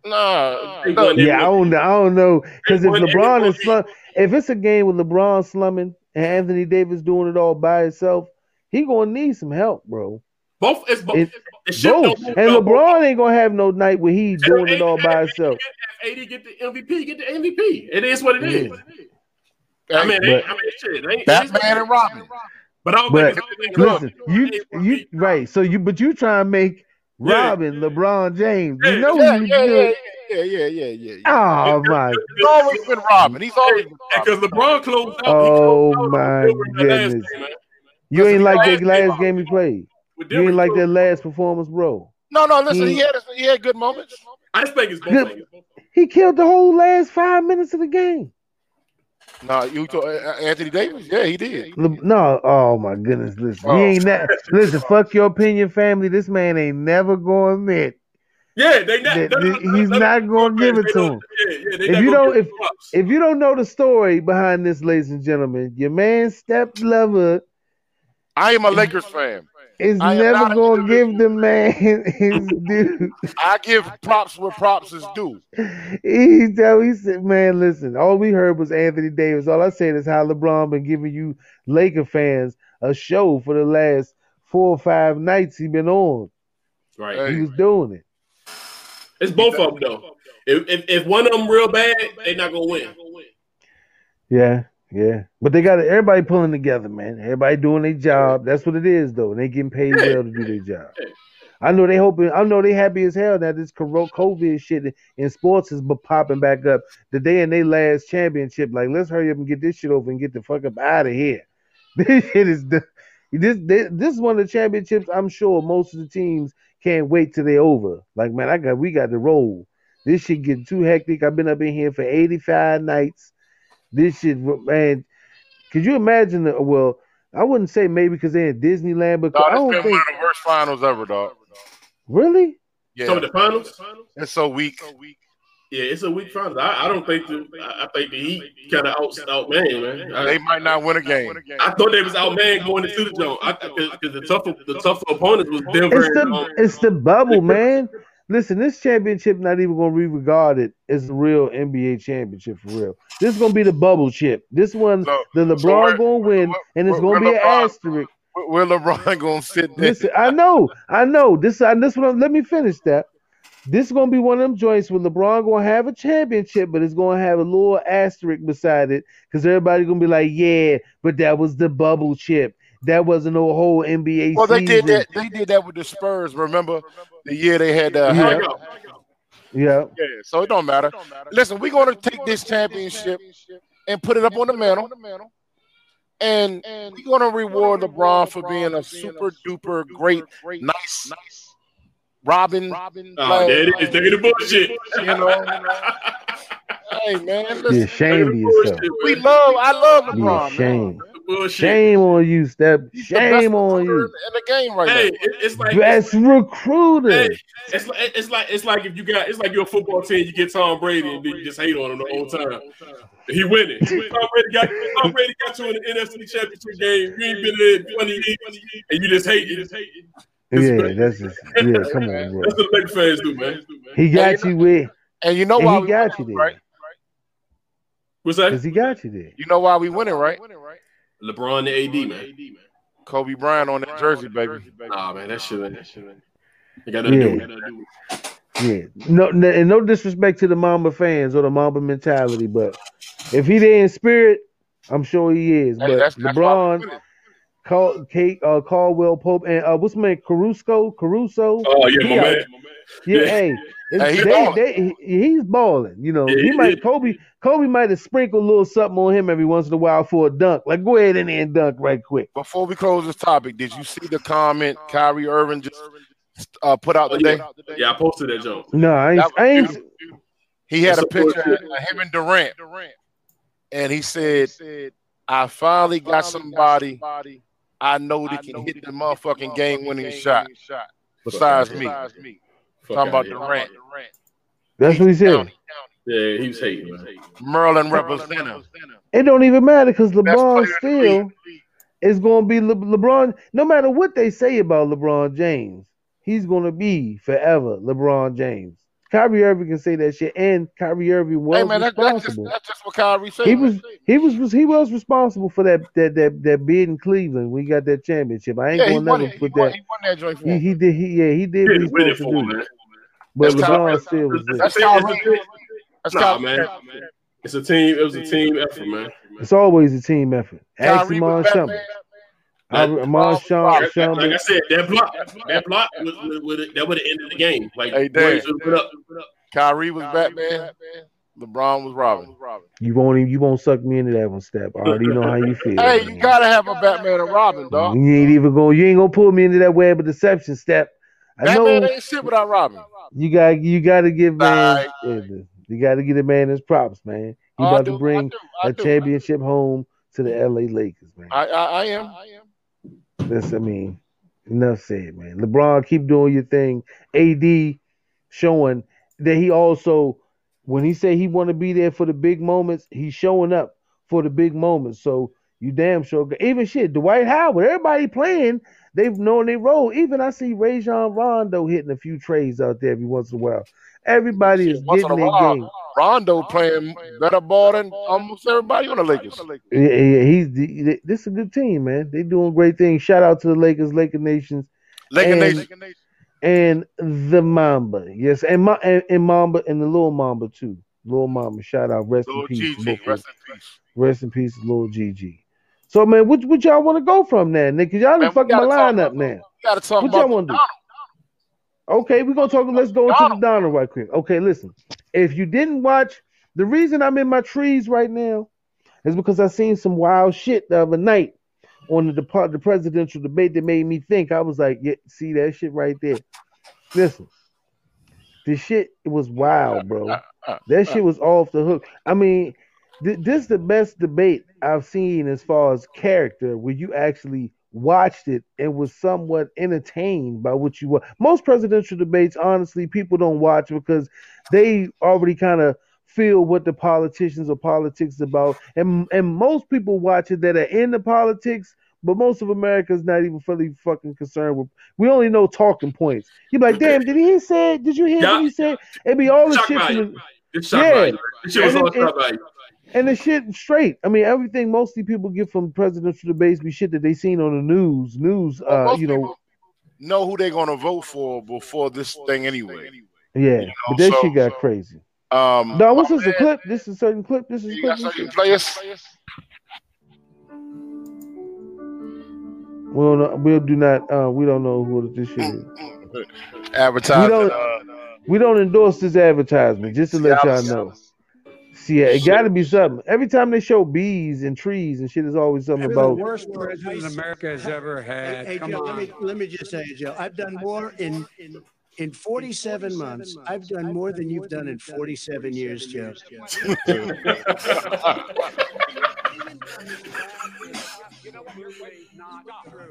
Nah, They look, won Yeah, I don't, I don't know because if LeBron is slum, if it's a game with LeBron slumming and Anthony Davis doing it all by himself, he gonna need some help, bro. Both. It's both. It- It Both don't and no more. LeBron ain't gonna have no night where he doing it all by himself. If AD get the MVP, get the MVP. It is what it is. hey, I mean, But- it, I mean, shit. It ain't, it is Batman and is. Robin. But I don't But think it's look, Listen, you you right. So you but you try and make Yeah. Robin LeBron James. Yeah, You know Yeah, you yeah, yeah, good. yeah, yeah, yeah, yeah. yeah. Oh my He's always been Robin. He's always been because LeBron closed out. Oh, closed my with Denver in the last goodness. game, man. you ain't like that last last game he played. You ain't like that last performance, bro. No, no, listen, He- he had he had good moments. I just think it's both Good. He killed the whole last five minutes of the game. No, you talk, uh, Anthony Davis? Yeah, he did. Le- No, oh my goodness, listen. Oh. He ain't that listen, fuck your opinion, family. This man ain't never gonna admit. Yeah, they not. That- they- that they- he's they- not gonna give it to him. Yeah, yeah, If you don't- give him props. If you don't know the story behind this, ladies and gentlemen, your man Step Lover I am a Lakers fan. Is I never gonna give the man his due. I give props where props is due. He tell he said, man, listen, all we heard was Anthony Davis. All I said is how LeBron been giving you Laker fans a show for the last four or five nights he been on. Right. Hey. He was doing it. It's both of them though. If, if if one of them real bad, they not gonna win. Yeah, yeah. But they got everybody pulling together, man. Everybody doing their job. That's what it is, though. And they getting paid well to do their job. I know they hoping. I know they happy as hell that this COVID shit in sports is popping back up. The day in their last championship, like let's hurry up and get this shit over and get the fuck up out of here. This shit is this, this this is one of the championships. I'm sure most of the teams can't wait till they over. Like man, I got we got to roll. This shit getting too hectic. I've been up in here for 85 nights. This shit, man. Could you imagine? The, well, I wouldn't say maybe because they're in Disneyland, but Dog, I don't been think one of the worst finals ever, dog. really. Yeah, Some of the finals. it's so weak. Yeah, it's a weak finals. I, I don't think the I, I think the Heat kind of out outman man. I, They might not win a game. I thought they was outman going into the zone. Because the tougher the tougher opponents was Denver. It's and, um, it's the bubble, man. Listen, this championship not even gonna be regarded as a real NBA championship for real. This is gonna be the bubble chip. This one, So, the so LeBron where- gonna win, where- and it's gonna be where an asterisk. Where, LeBron gonna sit there? Listen, I know, I know. This, I, this one. Let me finish that. This is gonna be one of them joints where LeBron gonna have a championship, but it's gonna have a little asterisk beside it because everybody gonna be like, "Yeah, but that was the bubble chip. That wasn't no whole NBA Well, they season." did that. They did that with the Spurs. Remember the year they had uh, Yeah. Here yeah. we go. Yeah, yeah. So it don't matter. Listen, we're gonna take this championship and put it up on the mantle, and we're gonna reward LeBron for being a super duper great, nice, Robin. Oh, there it is. Look at the bullshit. You know, hey man, be listen, ashamed of yourself. we love. I love LeBron. Be LeBron. ashamed. Man. Bullshit. Shame on you, Step. He's the best Shame on you. in the game right Hey, now. it's like Best recruiter. Hey, it's like it's like it's like if you got it's like you're a football team, you get Tom Brady and then you just hate on him the whole time. He winning. Tom Brady got Tom Brady got you in the NFC Championship game. You ain't been there in 20 years, and you just hate it. Yeah, that's just yeah. Come on, bro. That's what Lakers fans do, man. He got you with, And you know and why he we got winning, you there right? What's that? because he got you there. You know why we winning, right? LeBron and AD, man. Kobe Bryant on that jersey, baby. Nah, man, that shit ain't. That shit ain't. They got nothing to do with it. Yeah, no, no, and no disrespect to the Mamba fans or the Mamba mentality, but if he there in spirit, I'm sure he is. Hey, But that's, that's LeBron, winning. Cal, Kate, uh, Caldwell Pope, and uh, what's my name? Caruso, Caruso. Oh yeah, my Yeah. man. Yeah, Yeah. hey, it's, Hey, he they, they, he's balling. You know, Yeah, he he might is. Kobe. Kobe might have sprinkled a little something on him every once in a while for a dunk. Like, go ahead in there and dunk right quick. Before we close this topic, did you see the comment Kyrie Irving just uh, put out Oh, today? Yeah, I posted that joke. No, I ain't. Was I ain't. He had a picture of him and Durant, and he said, "I finally got somebody I know that can hit the motherfucking game-winning shot besides me." Fuck Talking outta about here. Durant, That's what he said. Yeah, he was hating, man. Merlin representative. It don't even matter because LeBron player in the still is going to be Le- LeBron. No matter what they say about LeBron James, he's going to be forever LeBron James. Kyrie Irving can say that shit, and Kyrie Irving was Hey man, that, that's just that's just what Kyrie said. He was he was he was responsible for that that that that bid in Cleveland. We got that championship. I ain't yeah, going won, never it. put that. he won that joint for He, he did he yeah he did He he's win it supposed for him, man. But That's LeBron Kyrie. still was there. That's It's a- Kyrie. Nah, man. It's a team. It was a team effort, man. It's always a team effort. Ask Kyrie Iman was Shumpert. Batman. Iman Shumpert. Like, like I Shumpert. said, that block, that block, was, would, would, that would have ended the game. Like, Hey, Dan. should've put up. Kyrie was Batman. LeBron was Robin. You won't even, you won't suck me into that one, Step. I already know how you feel. Hey, you man. gotta have a Batman and Robin, dog. You ain't even going. You ain't gonna pull me into that web of deception, Step. I Batman know ain't shit without Robin. you got. You got to give man. Right. You got to give the man his props, man. He oh, I about do, to bring I do, I a do. championship home to the L.A. Lakers, man. I, I, I am. That's. I mean, enough said, man. LeBron, keep doing your thing. AD showing that he also, when he say he want to be there for the big moments, he's showing up for the big moments. So you damn sure. Even shit, Dwight Howard, everybody playing. They've known they role. Even I see Rajon Rondo hitting a few trades out there every once in a while. Everybody is getting their game. Rondo playing better ball than almost everybody on the Lakers. Yeah, yeah, he's the, this is a good team, man. They doing great things. Shout out to the Lakers, Laker Nations, Laker And- Nation. and the Mamba. Yes, and Ma- and, and Mamba and the little Mamba too. Little Mamba. Shout out. Rest Lil in peace. GG, both rest in peace. Rest in peace, little GG. So man, what what y'all want to go from there, Nick? Cause y'all done Man, we fucked my gotta talk line up about- now. We gotta talk What y'all wanna do? Okay, we're gonna talk. Let's go into the Donald right quick. Okay, listen. If you didn't watch, the reason I'm in my trees right now is because I seen some wild shit the other night on the depart the presidential debate that made me think. I was like, yeah, see that shit right there. Listen, this shit it was wild, bro. Uh, uh, uh, that shit was off the hook. I mean, th- this is the best debate I've seen as far as character, where you actually watched it and was somewhat entertained by what you were. Most presidential debates, honestly, people don't watch because they already kind of feel what the politicians or politics about, and and most people watch it that are in the politics. But most of America's not even fully fucking concerned with. We only know talking points. You be like, damn, did he say? Did you hear what he said? It'd be all the shit. value. from the- It's shock Yeah. value. This shit was And all it- shock value. And the shit straight. I mean, everything mostly people get from presidential debates be shit that they seen on the news. News, Well, uh, you know, know who they're gonna vote for before this thing anyway. yeah. know, but that so- shit got crazy. Um, No, what's this? A clip? This is a certain clip. This is a clip. certain players. We don't know. We do not. Uh, we don't know who this shit is. Advertising. We don't- uh, We don't endorse this advertisement. Just to let y'all know. See, yeah, it got to be something. Every time they show bees and trees and shit, there's always something Maybe the about. worst president America has ever had. hey, Come Joe, let on. me let me just say, Joe, I've done more in in in 47 months. I've done more than you've done in 47 years, Joe.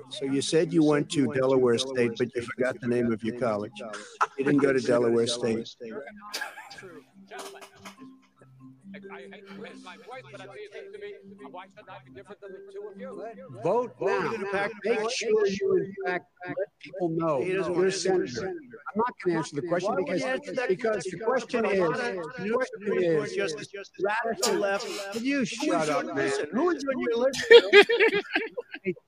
So you said you went to Delaware State, but you forgot the name of your college. You didn't go to Delaware State. Vote now. You're gonna pack- Make sure you in fact let people know He doesn't you're want a to senator. I'm not going to answer the question Why because, you answer that because the question is, the question is, just radical left. Will you shut up, man? Who is on your list?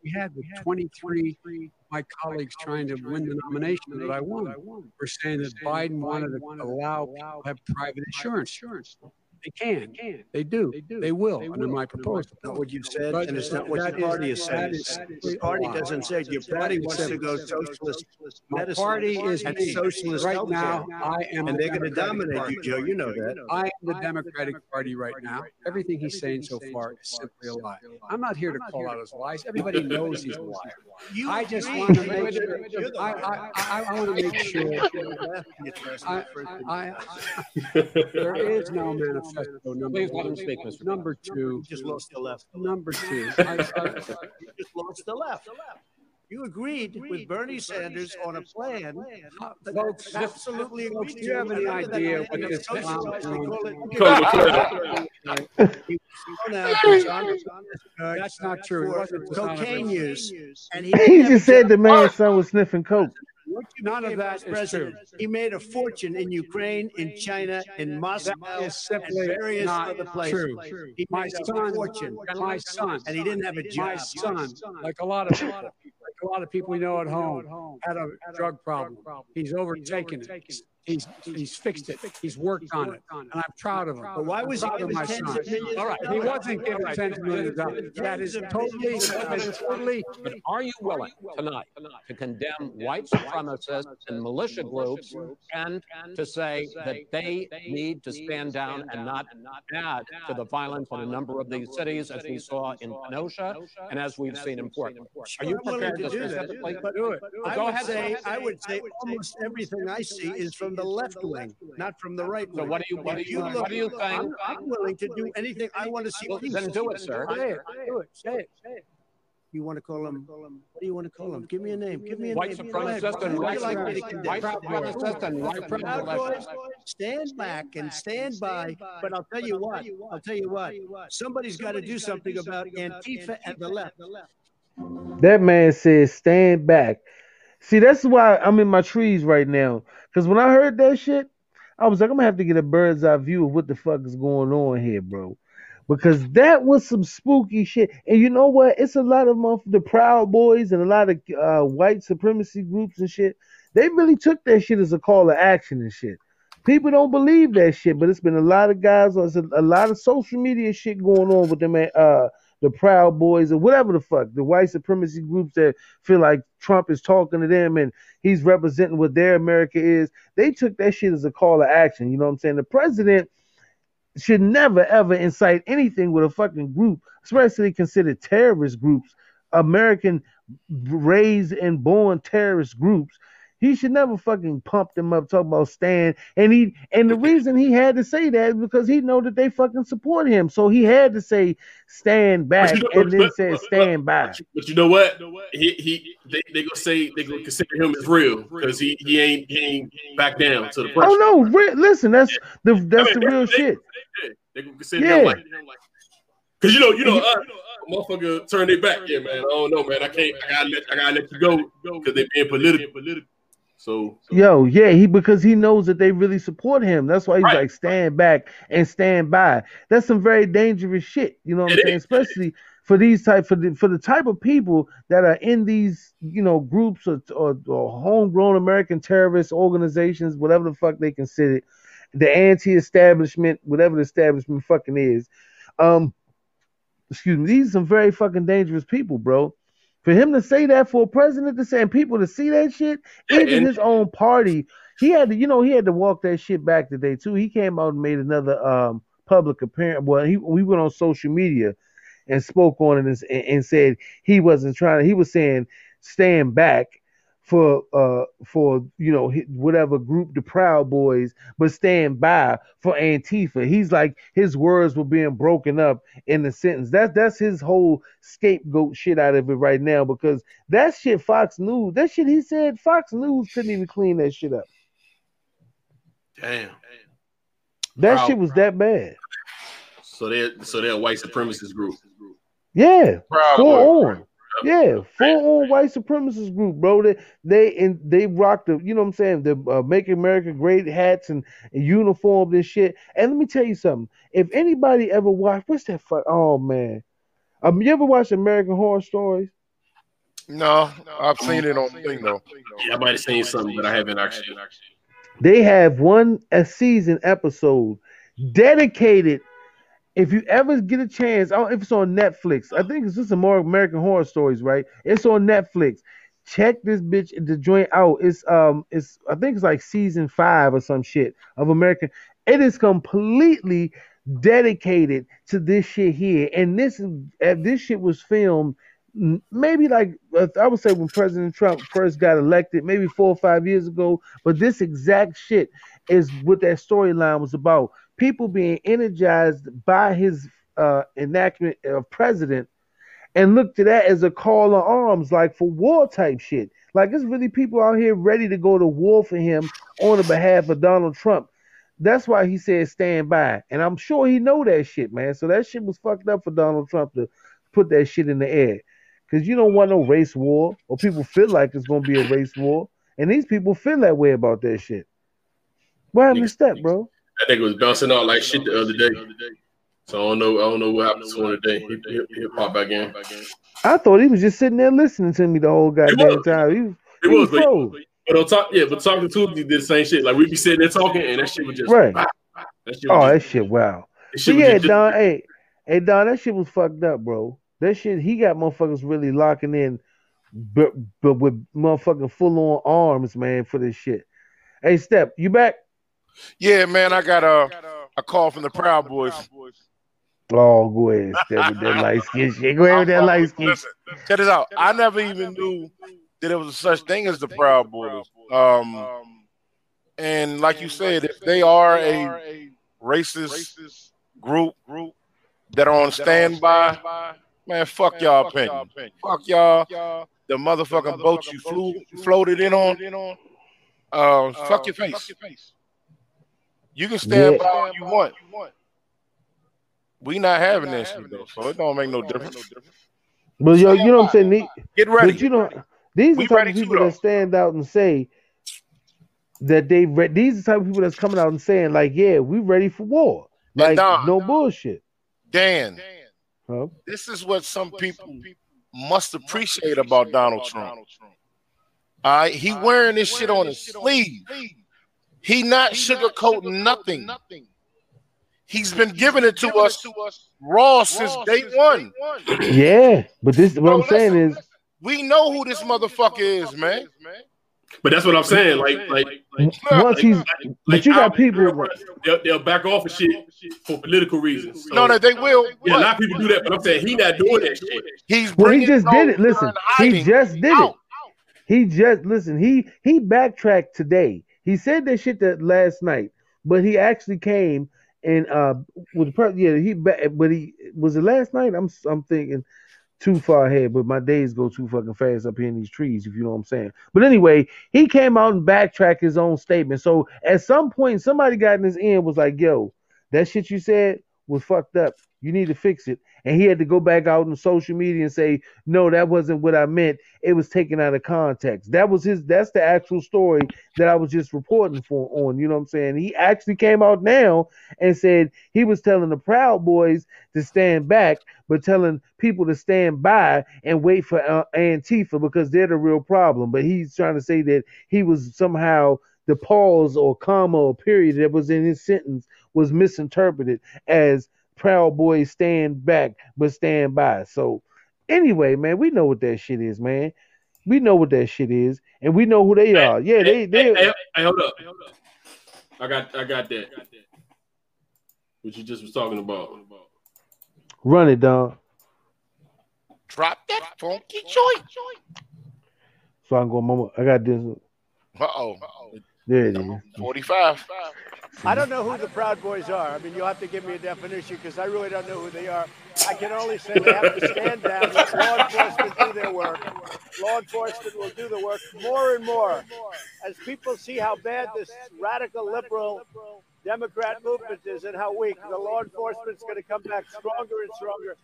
we had with 23 my colleagues trying to win the nomination that I won. We're saying that Biden wanted to allow people to have private insurance. They can. They do. They will under my proposal. Not what you said, But and it's not what that your party is saying. that is Your party doesn't say. Your party wants to go socialist My medicine party is socialist Right now, I am. and the they're going to Democratic dominate Party. you, Joe. You know that. I am the Democratic Party right now. Everything he's saying so far is simply a lie. I'm not here to call out his lies. Everybody knows he's a liar. You I just want to make sure. you're the I, I, I, I want to make sure. I, I, I, there is no manifesto. Number Please one. speak, Mr. Number two. You just lost the left. Number two. I, I, You just lost the left. You agreed with Bernie Sanders on a plan. that Folks, absolutely folks, do you have to. any idea what this socialist. They clown- call it- Come with credit. You go now to John- That's not true. It For wasn't dishonest. cocaine use. And he, He didn't have just said the man's son was sniffing coke. None of that vice true. president, He made a fortune in Ukraine, in China, in Moscow, That is and simply various not other places. true. He My made a son, fortune, my son, and he didn't have a job. my son, like a lot of people, like a lot of people we know at home, had a drug problem. He's overtaken it. He's he's fixed it. He's worked on it, and I'm proud of him. But why was he proud of given my tens son? of millions All right, he wasn't given tens of millions of dollars. That is totally, that is totally. But are you willing tonight to condemn white supremacists and militia groups and to say that they need to stand down and not add to the violence in a number of these cities, as we saw in Kenosha and as we've seen in Portland? Are you prepared to to do that, specifically do it? Go ahead. I would say almost everything I see is from the left wing, not from the right So wing. what do you, what do If you, look- what do you I'm, think? I'm willing to do anything I want to see. Well, peace. Then do it, sir. Say it, do it, say it. You want to call him? What do you want to call him? Give me a name. Give me a White name. Go supremacist and white you like me to supremacist, white supremacist and white supremacist. stand back and stand by. But I'll tell you what. I'll tell you what. Somebody's got to do something about Antifa and the left. That man says, "Stand back." See, that's why I'm in my trees right now. Cause when I heard that shit, I was like, I'm gonna have to get a bird's eye view of what the fuck is going on here, bro. Because that was some spooky shit. And you know what? It's a lot of the Proud Boys and a lot of uh, white supremacy groups and shit. They really took that shit as a call to action and shit. People don't believe that shit, but it's been a lot of guys. A, a lot of social media shit going on with them uh, the Proud Boys, or whatever the fuck, the white supremacy groups that feel like Trump is talking to them and he's representing what their America is, they took that shit as a call to action. You know what I'm saying? The president should never ever incite anything with a fucking group, especially considered terrorist groups, American raised and born terrorist groups. He should never fucking pump them up, talk about stand. And he and the reason he had to say that is because he know that they fucking support him. So he had to say stand back you know- and then but- say but- stand by. But you know what? He he they, they gonna say they gonna consider him as real because he he ain't he ain't back down to the pressure. Oh no, re- listen, that's the that's the real shit. Yeah, they gonna consider Yeah. him like because you know you know uh, motherfucker turn their back. Yeah, man. I don't know, man. I can't. I gotta let I gotta let you go because they being political. So Yo, yeah, he because he knows that they really support him. That's why he's Right. like stand back and stand by. That's some very dangerous shit. You know what I'm It saying? is. Especially for these type for the for the type of people that are in these you know groups or or, or homegrown American terrorist organizations, whatever the fuck they consider, the anti-establishment, whatever the establishment fucking is. Um, excuse me, these are some very fucking dangerous people, bro. For him to say that for a president to say and people to see that shit, even and- his own party, he had to, you know, he had to walk that shit back today too. He came out and made another um public appearance. Well, he we went on social media and spoke on it and, and said he wasn't trying. He was saying stand back for uh for you know whatever group the Proud Boys, but stand by for Antifa. He's like his words were being broken up in the sentence. That's that's his whole scapegoat shit out of it right now because that shit Fox News, that shit he said Fox News couldn't even clean that shit up. damn. That Proud- shit was that bad. So they're so they're a white supremacist group. Yeah, Proud full Boy. on. Yeah, full on white supremacist group, bro. They they and they rock the, you know what I'm saying, the uh, Make America Great hats and, and uniforms and shit. And let me tell you something. If anybody ever watched, what's that fuck? Oh man, um, you ever watched American Horror Stories? No, I've seen it on thing though. Yeah, I might have seen something, but I haven't actually. They have one a season episode dedicated. If you ever get a chance, I don't if it's on Netflix. I think it's just some more American Horror Stories, right? It's on Netflix. Check this bitch the joint out. It's um, it's I think it's like season five or some shit of American. It is completely dedicated to this shit here, and this is this shit was filmed maybe like uh, I would say when President Trump first got elected, maybe four or five years ago. But this exact shit is what that storyline was about. People being energized by his uh, enactment of president and look to that as a call to arms, like for war type shit. Like it's really people out here ready to go to war for him on the behalf of Donald Trump. That's why he said stand by, and I'm sure he know that shit, man. So that shit was fucked up for Donald Trump to put that shit in the air, because you don't want no race war, or people feel like it's gonna be a race war, and these people feel that way about that shit. What happened to Step, bro? That it was bouncing out like shit the other day. So I don't know. I don't know what happened to him today. He, he, he popped back in. I thought he was just sitting there listening to me the whole goddamn time. He was, It he was, was but, but on talk, yeah, but talking to him, he did the same shit. Like we be sitting there talking, and that shit was just Right. That shit Oh, was that just, shit, wow. that shit yeah, just- Don, hey, hey, Don, that shit was fucked up, bro. That shit, he got motherfuckers really locking in, but but with motherfucking full on arms, man, for this shit. Hey, Step, you back? Yeah, man, I got a a call from the Proud Boys. Oh, go ahead, Step, with that light skin shit. Go ahead with that light skin. Listen, check this out. I never even knew that there was such thing as the Proud Boys. Um, and like you said, if they are a racist group group that are on standby, man, fuck y'all opinion. Fuck y'all. The motherfucking boat you flew floated in on. Uh, fuck your face. You can stand Yeah. by all you want. We not having that shit though, so it don't make no difference. But yo, you know what I'm saying? Get ready. But you know, these are the type of people that stand out and say that they re- these are the type of people that's coming out and saying like, yeah, we ready for war. Like Don, no bullshit. Dan, Huh? this is what some people must appreciate about Donald Trump. All right, he wearing this shit on his sleeve. He not sugarcoating nothing. nothing. He's been giving it to us raw since day one. Yeah, but this what I'm saying is We know who this motherfucker is, man. But that's what I'm saying. Like, like, like once he's but you got people they'll, they'll back off of shit for political reasons. So, No, that they will. yeah, a lot of people do that, but I'm saying he not doing that shit. He's Well, he just did it. Listen, he just did it. out. He just listen. He he backtracked today. He said that shit that last night, but he actually came and uh the per- yeah he but he was it last night. I'm I'm thinking too far ahead, but my days go too fucking fast up here in these trees, if you know what I'm saying. But anyway, he came out and backtracked his own statement. So at some point, somebody got in his ear and was like, "Yo, that shit you said was fucked up. You need to fix it." And he had to go back out on social media and say, "No, that wasn't what I meant. It was taken out of context." That was his. That's the actual story that I was just reporting for on. You know what I'm saying? He actually came out now and said he was telling the Proud Boys to stand back, but telling people to stand by and wait for uh, Antifa because they're the real problem. But he's trying to say that he was somehow the pause or comma or period that was in his sentence was misinterpreted as Proud Boys stand back but stand by. So anyway, man, we know what that shit is, man. We know what that shit is, and we know who they are. Yeah, they Hey, they. hey, hey, hey, hold up. I got, I got that. What you just was talking about. Run it, dog. Drop that funky joint. So I can go, mama. I got this. Uh oh. There it is. 45. I don't know who the Proud Boys are. I mean, you'll have to give me a definition because I really don't know who they are. I can only say we have to stand down, let law enforcement do their work. Law enforcement will do the work more and more. As people see how bad this radical liberal Democrat movement is and how weak, the law enforcement's going to come back stronger and stronger.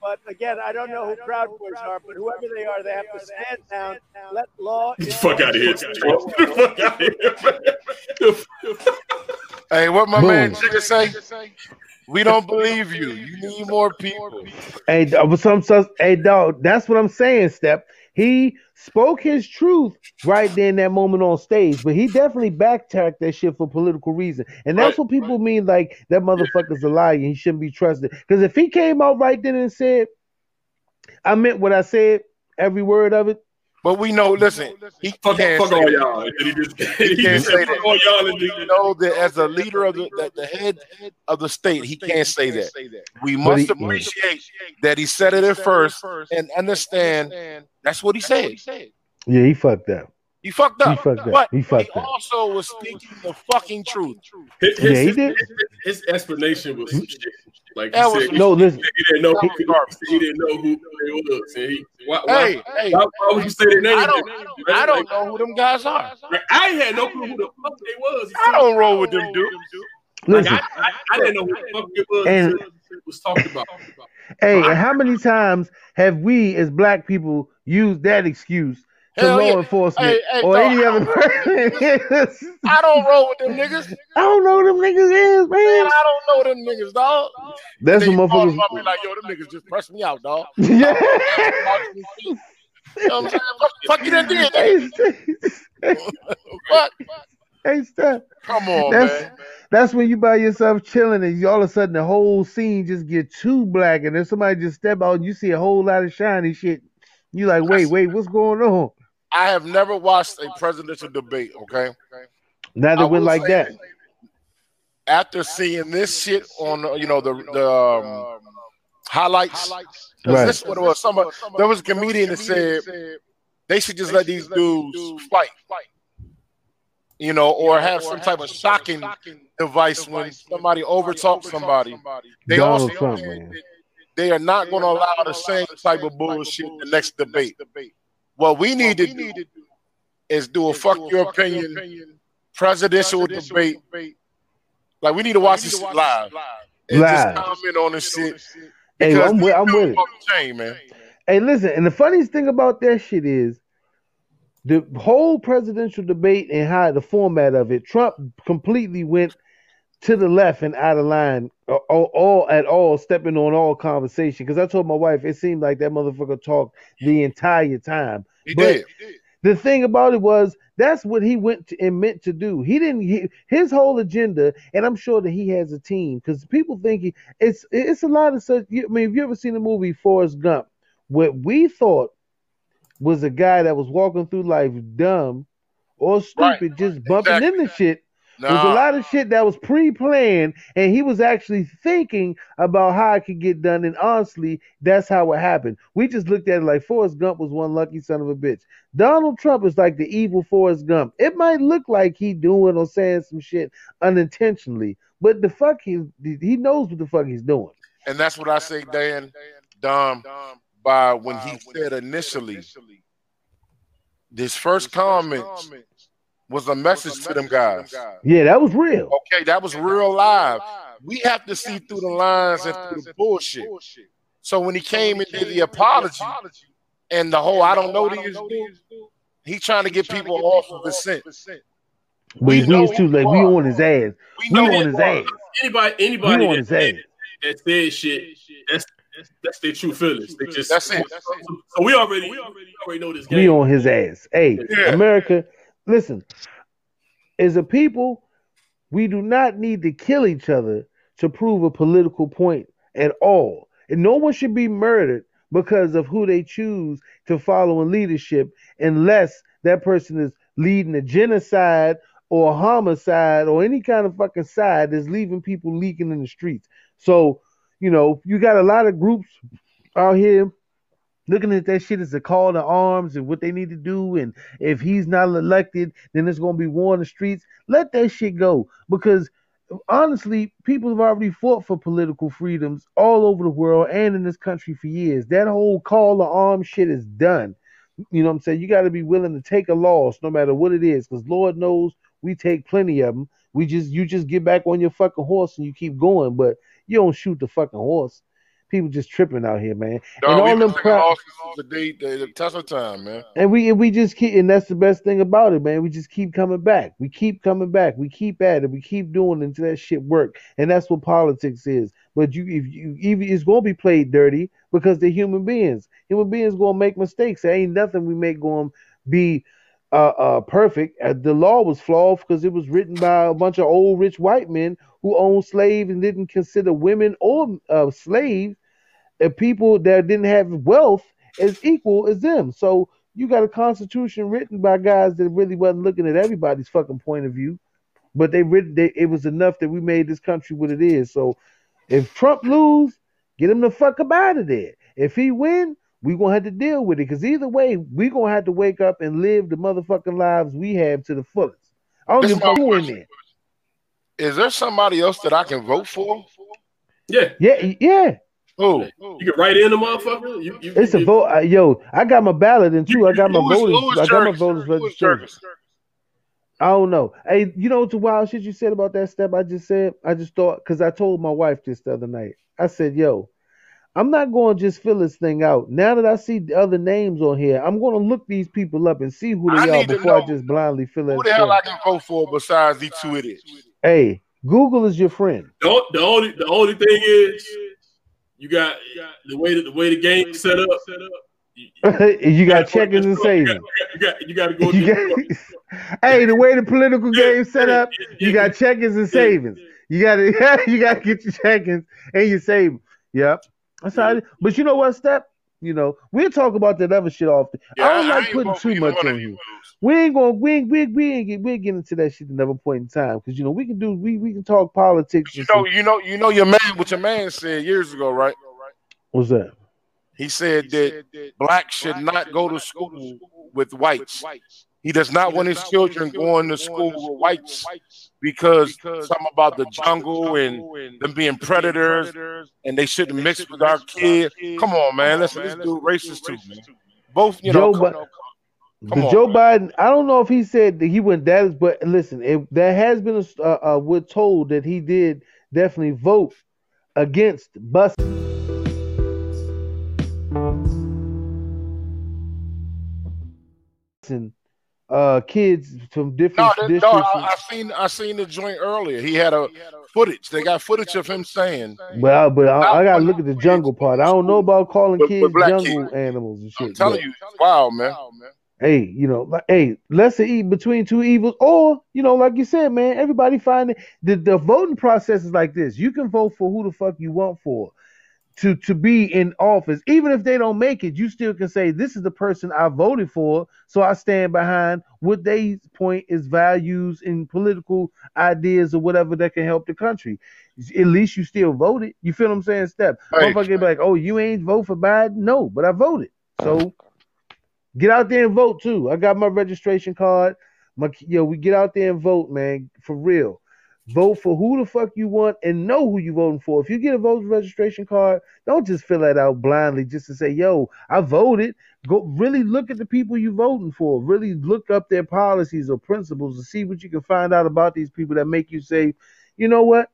But again, I don't know who Proud Boys are, but whoever they are, they have to stand down, let law. Get the fuck out of here. Get the fuck out of here. Hey, what my Boom. man Jigga say? We don't believe you. You need more people. Hey, some sus- hey dog, that's what I'm saying, Step. He spoke his truth right there in that moment on stage, but he definitely backtracked that shit for political reason. And that's Right, what people mean like that motherfucker's a liar. He shouldn't be trusted. Because if he came out right then and said, I meant what I said, every word of it, But we know, listen, he Fuck, can't fuck say all y'all. And he just, He he can't say said, fuck that. all y'all. And We he- know that as a leader of the, the, the head of the state, he can't say that. We must appreciate that he said it at first and understand that's what he said. yeah, he fucked up. He fucked up. He up. fucked up. But He fucked up. also was speaking the fucking truth. His, Yeah, he did. his, his explanation was shit. Like That was said, No, listen. he didn't know who That was he didn't know who they was. And he, why, why, Hey, hey, why, why would you say their name? I don't, I don't Like, know who them guys are. like, I had no clue who the fuck they was. I don't roll with them dudes. Like, Listen. I, I, I didn't know who the fuck it was. And- it was talked about. Hey, and how many times have we as black people used that excuse to Hell law yeah. enforcement Hey, hey, or dog, any I other person? I don't roll with them niggas. I don't know them niggas is, Man, man. I don't know them niggas, dog. That's what motherfuckers. up and be like, yo, them niggas just pressed me out, dog. yeah. You know what I'm saying? Fuck, fuck you done did that. hey, Fuck. hey, Steph. Come on, That's man. that's when you by yourself chilling and you, all of a sudden the whole scene just get too black and then somebody just step out and you see a whole lot of shiny shit. You like, wait, wait, what's going on? I have never watched a presidential debate, okay? Neither I went like say that. After seeing this shit on, uh, you know, the the um, highlights, 'cause Right. this what it was. Some there was a comedian that said they should just let these dudes fight, you know, or have some type of shocking device when somebody overtalks somebody. They Donald also Trump, said man. they are not going to allow the same type of bullshit the next debate. What we need to do is do a fuck your opinion presidential debate. Like we need to watch this shit live and Live. just comment on this shit. Hey, I'm with, I'm with it. chain, man. Hey, listen, and the funniest thing about that shit is the whole presidential debate and how the format of it, Trump completely went to the left and out of line, uh, all, all, at all, stepping on all conversation. Because I told my wife it seemed like that motherfucker talked the entire time. He But did. the thing about it was that's what he went to, and meant to do. He didn't he, his whole agenda, and I'm sure that he has a team because people think he, it's it's a lot of such. I mean, have you ever seen the movie Forrest Gump? What we thought was a guy that was walking through life dumb or stupid, just bumping Exactly. into shit. There's a lot of shit that was pre-planned, and he was actually thinking about how it could get done. And honestly, that's how it happened. We just looked at it like Forrest Gump was one lucky son of a bitch. Donald Trump is like the evil Forrest Gump. It might look like he doing or saying some shit unintentionally, but the fuck he he knows what the fuck he's doing. And that's what I say, Dan, Dom, by when he said initially, this first comment was a message to them guys. Yeah, that was real. Okay, that was real live. We have to see through the lines and through the bullshit. So when he came and did the apology and the whole I don't know these dudes, he trying to get people off of the scent. But we, is too late. We on his ass. We, know on his ass. Anybody, We anybody on that, his ass. that said shit, that's that's, that's their true feelings. They just That's it. So we already, we already, already know this game. We on his ass. Hey, Yeah. America, listen. As a people, we do not need to kill each other to prove a political point at all. And no one should be murdered because of who they choose to follow in leadership unless that person is leading a genocide or a homicide or any kind of fucking side that's leaving people leaking in the streets. So, you know, you got a lot of groups out here looking at that shit as a call to arms and what they need to do. And if he's not elected, then there's going to be war in the streets. Let that shit go because honestly, people have already fought for political freedoms all over the world and in this country for years. That whole call to arms shit is done. You know what I'm saying? You got to be willing to take a loss no matter what it is because Lord knows we take plenty of them. We just you just get back on your fucking horse and you keep going, but you don't shoot the fucking horse. People just tripping out here, man. And all them crap, the day, the test of time, man. and we and we just keep and that's the best thing about it, man. We just keep coming back. We keep coming back. We keep at it. We keep doing it until that shit work. And that's what politics is. But you if you even it's gonna be played dirty because they're human beings. Human beings gonna make mistakes. There ain't nothing we make gonna be uh, uh perfect. Uh, the law was flawed because it was written by a bunch of old rich white men who owned slaves and didn't consider women or uh, slaves and people that didn't have wealth as equal as them. So you got a constitution written by guys that really wasn't looking at everybody's fucking point of view, but they written they, it was enough that we made this country what it is. So if Trump lose, get him the fuck up out of there. If he win, we gonna have to deal with it because either way, we gonna have to wake up and live the motherfucking lives we have to the fullest. I don't This give a fuck my who in there. Is there somebody else that I can vote for? Yeah, Yeah, yeah. Who? you can write in the motherfucker. You, you, It's a vote. Uh, yo, I got my ballot in too. I got my Who is- voters. who is I got my voters Who is registration. I don't know. Hey, you know what the wild shit you said about that step I just said? I just thought because I told my wife this the other night. I said, yo, I'm not going to just fill this thing out. Now that I see the other names on here, I'm going to look these people up and see who I they are before I just blindly fill it. Who that the hell shit. I can vote for besides these two idiots? Hey, Google is your friend. The, o- the only the only thing is you got the way that the way the game is set up. you got checkers and savings. You got you got to go. You got, hey, the way the political game set up, you got checkers and savings. You got to you got to get your checkings and your savings. Yep. That's how. It, but you know what, Step? You know we'll talk about that other shit often. Yeah, I don't I like ain't putting too much on you. you. We ain't gonna we ain't, we we ain't get we get into that shit another point in time because you know we can do we we can talk politics. You know, you know, you know your man. What your man said years ago, right? what's that? He said that blacks should not go to school with whites. whites He does not want his children going to school with whites. whites because something about the jungle and them being predators and they shouldn't mix with our kids. Come on, man. Listen, this dude racist too, man. Both, you know, Joe come, Bi- come on, Joe man. Biden, I don't know if he said that he went that, but listen, it, there has been a, uh, uh, we're told that he did definitely vote against bus. Uh, kids from No, different that, districts. no, I, I seen I seen the joint earlier. He had a footage. They got footage of him saying, But I, but I, I gotta look at the jungle part. I don't know about calling with kids black jungle kids. animals and "I'm shit. telling you, wow, man." hey, you know, like, hey, lesser eat between two evils, or you know, like you said, man, everybody find it. The, the voting process is like this: you can vote for who the fuck you want for to to be in office, even if they don't make it. You still can say this is the person I voted for, so I stand behind what they point is values and political ideas or whatever that can help the country. At least you still voted. You feel what I'm saying? Step. Right. Motherfucker be like, oh, you ain't vote for Biden? No, but I voted. So get out there and vote too. I got my registration card. My yo, we get out there and vote, man, for real. Vote for who the fuck you want and know who you're voting for. If you get a voter registration card, don't just fill that out blindly just to say, yo, I voted. Go really look at the people you're voting for. Really look up their policies or principles to see what you can find out about these people that make you say, you know what?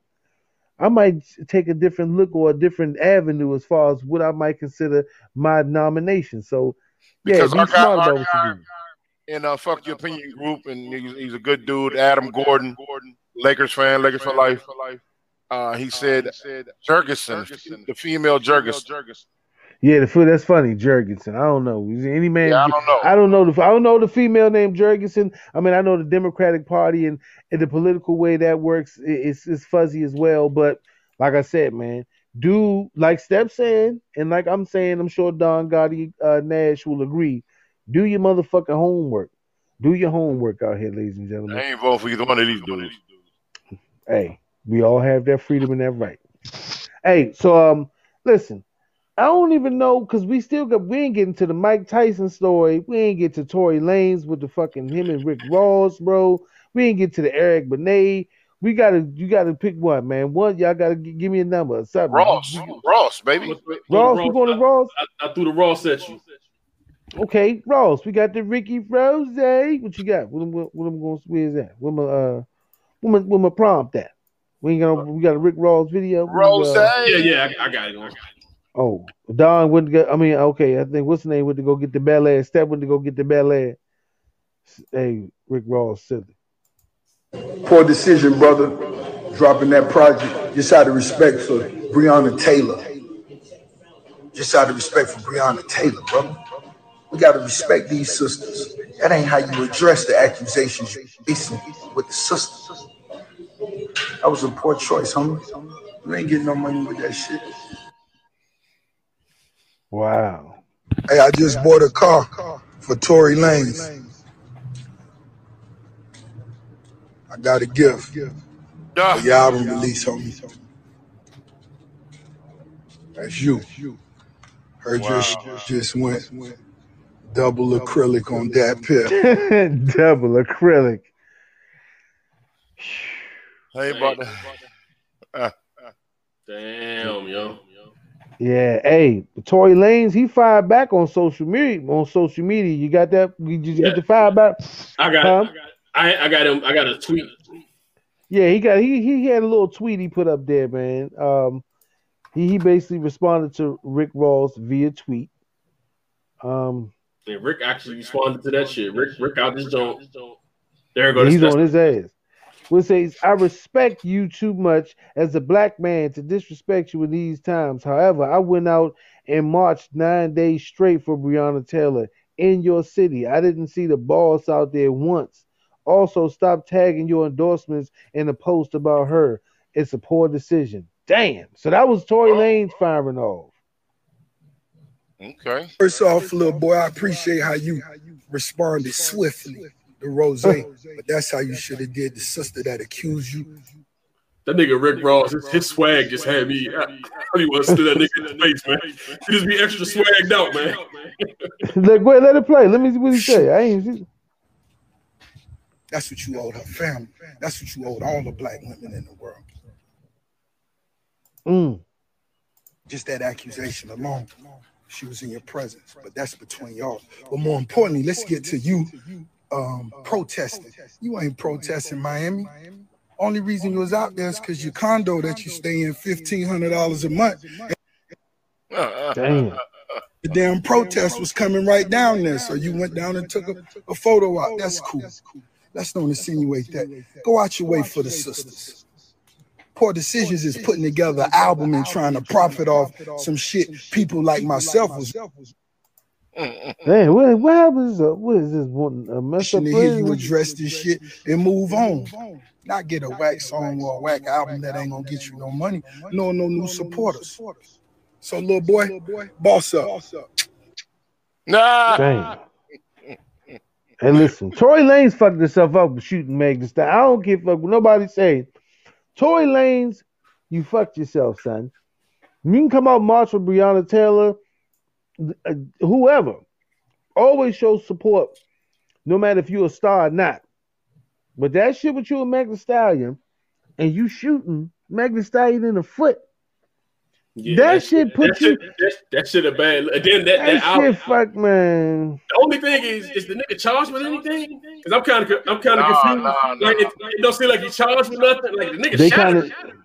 I might take a different look or a different avenue as far as what I might consider my nomination. So, yeah, Because be smart I about what got- you do. in uh, fuck your opinion group, and he's, he's a good dude. Adam Gordon. Gordon, Lakers fan, Lakers for life. Uh, he said Jorgensen, the female Jorgensen. Yeah, the food that's funny, Jorgensen. I don't know. Is any man? Yeah, I don't know. I don't know the I don't know the female named Jorgensen. I mean, I know the Democratic Party and, and the political way that works i- is is fuzzy as well. But like I said, man, do like Steph saying, and like I'm saying, I'm sure Don Gotti uh, Nash will agree. Do your motherfucking homework. Do your homework out here, ladies and gentlemen. I ain't voting for either one of these dudes. Hey, we all have that freedom and that right. Hey, so um, listen, I don't even know because we still got we ain't getting to the Mike Tyson story. We ain't get to Tory Lanez with the fucking him and Rick Ross, bro. We ain't get to the Eric Benet. We gotta, you gotta pick one, man. One, y'all gotta g- give me a number. or Something. Ross, Ross, baby. Ross, we going to Ross. I, I threw the Ross at you. Okay, Ross. We got the Ricky Rose. What you got? What, am- what, what am I going? Where's that? Where my uh, where my, where my prompt that. We ain't gonna. We got a Rick Ross video. We, Rose. uh, Yeah, yeah, I, I got it. I got it. Oh, Don went to go. I mean, okay, I think what's the name went to go get the Bel Air. Step went to go get the Bel Air. Hey, Rick Ross silly. Poor decision, brother. Dropping that project. Just out of respect for Breonna Taylor. Just out of respect for Breonna Taylor, brother. We gotta respect these sisters. That ain't how you address the accusations you're facing with the sisters. That was a poor choice, homie. You ain't getting no money with that shit. Wow. Hey, I just bought a car for Tory Lanez. I got a gift for your album release, homie. That's you. Heard your shit just went double acrylic on that pill. Double acrylic. I ain't about to. Damn, yo. Yeah. Hey, Tory Lanez, he fired back on social media. On social media, you got that? You just get the fire back? I got Huh? it. I, I got him. I got a tweet. Yeah, he got he he had a little tweet he put up there, man. Um, he he basically responded to Rick Ross via tweet. Um, And Rick actually responded to that shit. Rick, Rick out this joint. There Yeah, goes he's on his ass. Which says, I respect you too much as a black man to disrespect you in these times. However, I went out and marched nine days straight for Breonna Taylor in your city. I didn't see the boss out there once. Also, stop tagging your endorsements in a post about her. It's a poor decision. Damn. So that was Tory oh. Lanez firing off. okay. First off, little boy, I appreciate how you responded swiftly to Rose, but that's how you should have did the sister that accused you. That nigga Rick Ross, his, his swag just had me. I, I really want to steal that nigga in the face, man. He just be extra swagged out, man. Look, wait, let it play. Let me see what he say. I ain't see. That's what you owed her family. That's what you owed all the black women in the world. Mm. Just that accusation alone. She was in your presence, but that's between y'all. But more importantly, let's get to you um, protesting. You ain't protesting Miami. Only reason you was out there is because your condo that you stay in fifteen hundred dollars a month. Damn. The damn protest was coming right down there, so you went down and took a, a photo out. That's cool. Let's don't insinuate that. Go out your way for the sisters. Poor Decisions is putting together an album and trying to profit off some shit people like myself was Man, what, what happens? Uh, what is this? One a mess up Shouldn't hear you address this shit and move on. Not get a whack song or a whack album that ain't gonna get you no money, no no new supporters. So little boy, boss up. Nah. Damn. Hey, listen, Tory Lanez fucked himself up with shooting Meg Thee Stallion. I don't give a fuck what nobody say. Tory Lanez, you fucked yourself, son. You can come out and march with Breonna Taylor, Uh, whoever. Always show support, no matter if you're a star or not. But that shit with you and Meg Thee Stallion, and you shooting Meg Thee Stallion in the foot, Yeah, that shit put that you. shit, that, that shit a bad. Then that, that That album, shit, fuck, man. the only thing is, is the nigga charged with anything? Because I'm kind of, I'm kind of Nah, confused. nah, like nah. it, it don't seem like he charged with nothing. Like the nigga They shot kinda- him.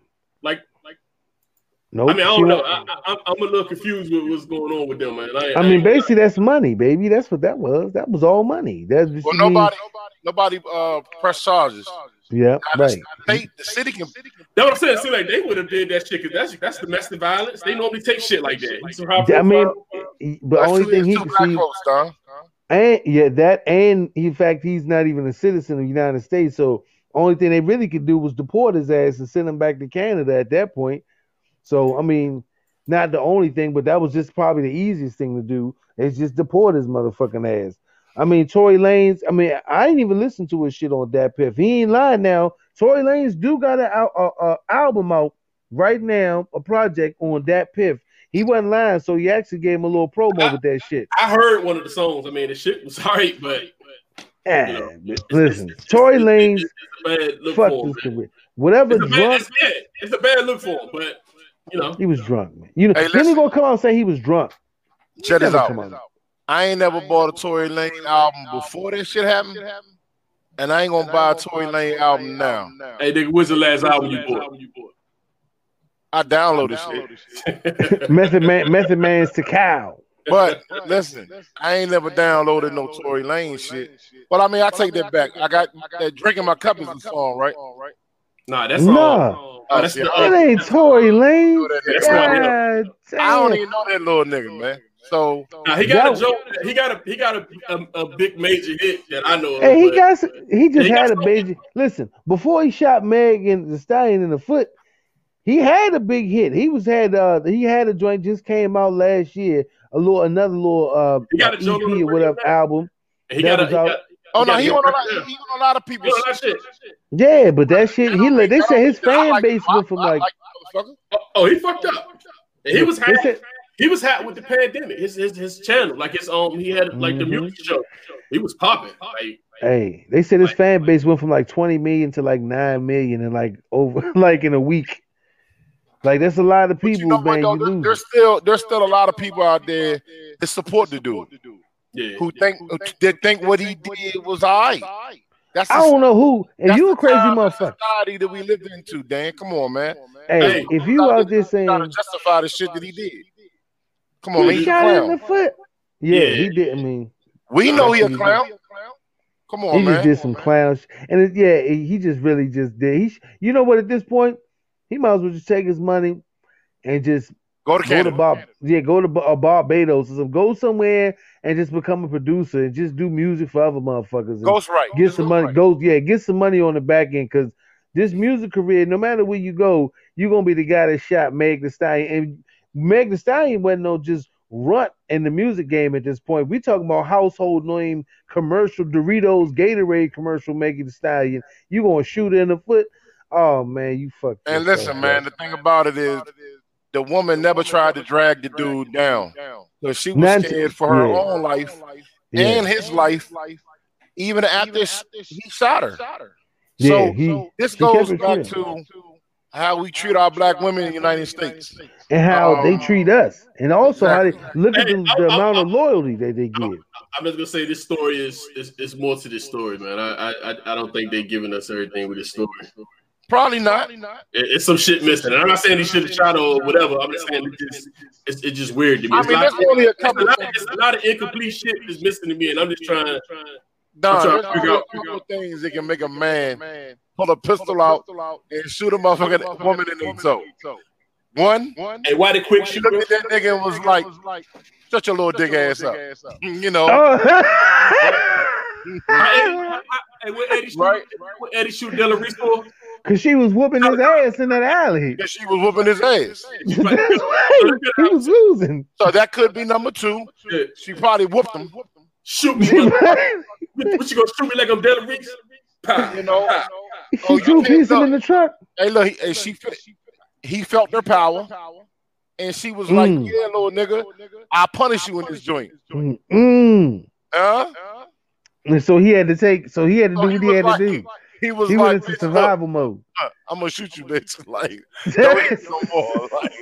Like, like Nope. I mean, I don't know. won't- I, I, I'm a little confused with what's going on with them, man. I, I mean, basically, that's money, baby. That's what that was. That was all money. That's Well, nobody, nobody uh press charges. Yeah, Now, right. the state, the city can. That's what I'm saying. See, like they would have did that shit because that's that's domestic violence. They normally take shit like that. He's I mean, profile- he- the only thing he can see, and yeah, that, and in fact, he's not even a citizen of the United States. So, only thing they really could do was deport his ass and send him back to Canada at that point. So, I mean, not the only thing, but that was just probably the easiest thing to do. Is just deport his motherfucking ass. I mean, Tory Lanez. I mean, I ain't even listened to his shit on that piff. He ain't lying now. Tory Lanez do got an a, a album out right now, a project on that piff. He wasn't lying, so he actually gave him a little promo with that shit. I heard one of the songs. I mean, the shit was alright, but Eh, listen, Tory Lanez, it's a bad look fuck for this career. Whatever It's a bad, drunk, it's, bad. it's a bad look for him, but you know, he was drunk, man. You know, Hey, then he gonna come out and say he was drunk. Check this out. out. I ain't never bought a Tory Lane album before this shit happened, and I ain't gonna buy a Tory Lane album now. hey, nigga, what's the last album you bought? I downloaded shit, Method Man, Method Man's Tical. but listen, I ain't never downloaded no Tory Lane shit. But I mean, I take that back. I got that drinking my cup is a song, right? Nah, that's Nah. all. Oh, that's the That ain't Tory Lane. That's not him. God I don't even know that little nigga, man. So Nah, he got a joke. He got a he got a, a, a big major hit that I know. Of, Hey, he but- got he just he got had a major. Listen, before he shot Meg and the Stallion in the foot, he had a big hit. He was had uh he had a joint just came out last year. A little another little uh He got a joint on EP or whatever album. He got a- was he got- Oh no, got he hit on a right lot. there. He on a lot of people. people's shit. Yeah, but that shit he like they said his fan like base him. Went from like like the motherfucker. Oh, oh, he fucked up. And he was They hot. said- He was hot with the pandemic. His his, his channel, like his um, he had like the Mhm. music show. He was popping. Like Hey, they said his fan base went from like 20 million to like 9 million in like over like in a week. Like that's a lot of people, You know man. though? You There- lose. There's still there's still a lot of people out there that support the dude yeah, who think that think what he did was alright. That's I don't know who. And you a crazy time motherfucker. society that we lived into, Dan. Come on, man. Hey, if you out there saying to justify the shit that he did. Come on, man. he He's shot him in the foot. Yeah, Yeah. he didn't mean, We know he a He clown. Come on, he man. just did some clown, sh- and it, yeah, he he just really just did. He, you know what? At this point, he might as well just take his money and just Go to go to Canada. Bob, yeah, go to uh, Barbados or. Go somewhere and just become a producer and just do music for other motherfuckers. Ghost right. get some money. Go, yeah, get some money on the back end because this music career, no matter where you go, you're gonna be the guy that shot Meg Thee Stallion. And Meg Thee Stallion wasn't no just runt in the music game at this point. We talking about household name commercial Doritos Gatorade commercial Meg Thee Stallion. You gonna shoot her in the foot? Oh man, you fucked. And listen, up. man, the thing about it is the woman never tried to drag the dude down. So she was Not- scared for her yeah. own life Yeah. and his life, even after sh- he shot her. Yeah, so he- this he goes back to how we treat our black women in the United States. and how they Um, treat us, and also how they look at Hey, the, I- the I- amount of loyalty that they give. I'm just gonna say this story is is, is more to this story, man. I, I I- I don't think they're giving us everything with this story. Probably not. It, it's some shit missing. And I'm not saying he should have shot or whatever. I'm just saying it just, it's, it's just weird to me. I mean, a there's lot- only a it's couple lot- of It's a lot of incomplete shit that's missing to me, and I'm just trying. I'm Don, trying there's to figure only a out. couple of things that can make a man pull a pistol out and shoot a motherfucking woman in the toe. One. Hey, why the quick shoot? looked at that nigga and was like, "Shut your little dick ass up." You know. Hey, hey, what Eddie shoot? Right. What Eddie shoot Della Reese for? Cause she was whooping his ass in that alley. Yeah, she was whooping his ass. he was losing. So that could be number two. She probably whooped him. Shoot me. mother- what you gonna shoot me like I'm Della Reese? Pow, You know. pow. She two piece him in the truck. Hey, look, he, hey, she he felt her power, and she was like, Mm. "Yeah, little nigga, I'll punish you in this joint." Mm. Huh? And so he had to take. So he had to do So he what he was had like- to do. He was He like, went into "Bitch, survival mode. look, I'm gonna shoot you, bitch. Like, don't hit no more. Like,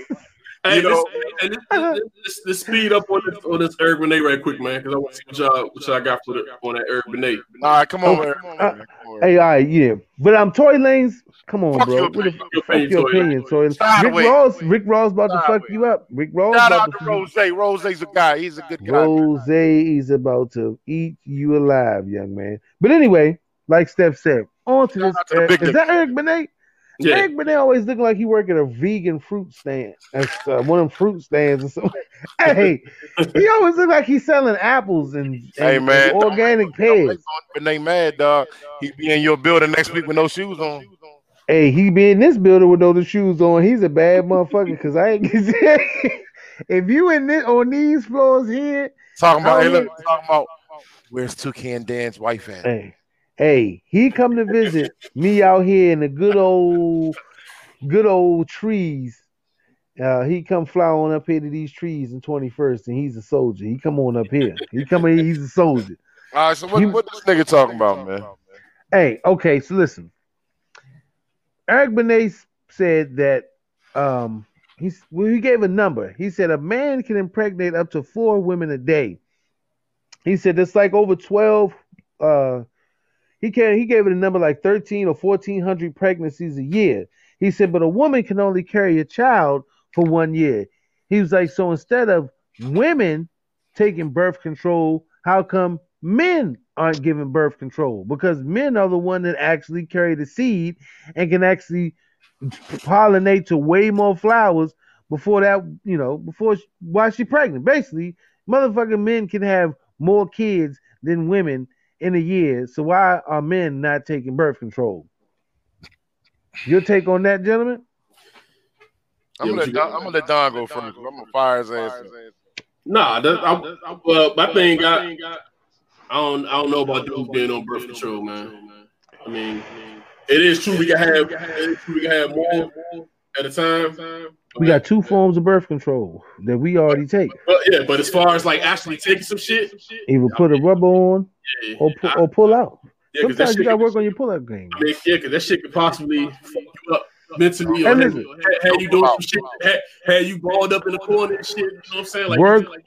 Hey, you know, let's, hey, let's, let's, let's speed up on this on this Eric Benet right quick, man, because I want to see what y'all what y'all got for the on that Eric Benet. all right, come on, Okay. Eric. Come on, Uh. Come on, Hey, all right, yeah. But I'm Toy Lanes. Come on, Fuck bro. your What the opinion. fuck fuck your opinion, Toy Lanes? Rick Sideways. Ross, Rick Ross about to fuck Sideways. you up. Rick Ross Shout about out to to Rose. Rose's a guy. He's a good guy. Rose is about to eat you alive, young man. But anyway, like Steph said, on to this. to big is that Eric Benet? Yeah. Eric Benet always looking like he work at a vegan fruit stand, That's, uh, one of them fruit stands or something. hey, he always look like he's selling apples and, and, Hey, man, and organic pears. They mad, dog. He be in your building next week with no shoes on. Hey, he be in this building with those shoes on. He's a bad motherfucker because I ain't. if you in this on these floors here, Talking about, hey, look, talking about where's Toucan Dan's wife at? Hey, hey, he come to visit me out here in the good old, good old trees. Uh, he come fly on up here to these trees in 21st, and he's a soldier. He come on up here. He come in, he's a soldier. All right, so what, He- what this nigga talking about, man? Hey, okay, so listen. Eric Benet said that um he's well, he gave a number. He said a man can impregnate up to four women a day. He said it's like over 12 uh he can he gave it a number like 13 or 1400 pregnancies a year. He said, but a woman can only carry a child for one year. He was like, so instead of women taking birth control, how come men aren't giving birth control? Because men are the one that actually carry the seed and can actually pollinate to way more flowers before that, you know, before she, while she's pregnant. Basically, motherfucking men can have more kids than women in a year. So why are men not taking birth control? Your take on that, gentlemen? I'm gonna let Don, I'm gonna let Don go first. 'cause I'm gonna fire his ass. Nah, that, I, I, well, my thing got. I don't. I don't know about dudes being on birth control, man. I mean, it is true we can have. It is true we can have more at a time. We got two forms of birth control that we already take. But yeah, but as far as like actually taking some shit, Either put a rubber on yeah, or pu- or pull out. yeah, 'cause that Sometimes you gotta can- work on your pull out game. I mean, yeah, because that shit could possibly fuck you up mentally or And have, listen- you doing some shit, have, have you balled up in the corner and shit. You know what I'm saying? Like, Work you feel like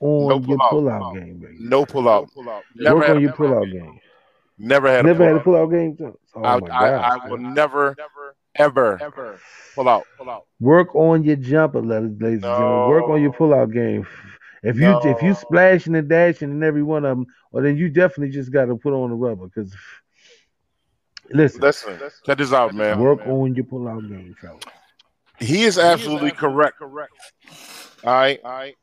on No your pull-out. pull out game, baby. No pull out. Never Work had, on your pull out game. never had. Never a had a pull pull out game. Oh out. my I, I, god. I will never, never, ever pull out. Pull out. Work on your jumper, ladies ladies and gentlemen. Work on your No. pull out game. If you if you splashing and dashing in every one of them, well then you definitely just got to put on the rubber. Because listen, Listen, check this out, man. work on your pull out game, fellas. He is absolutely correct. correct. All right. All right.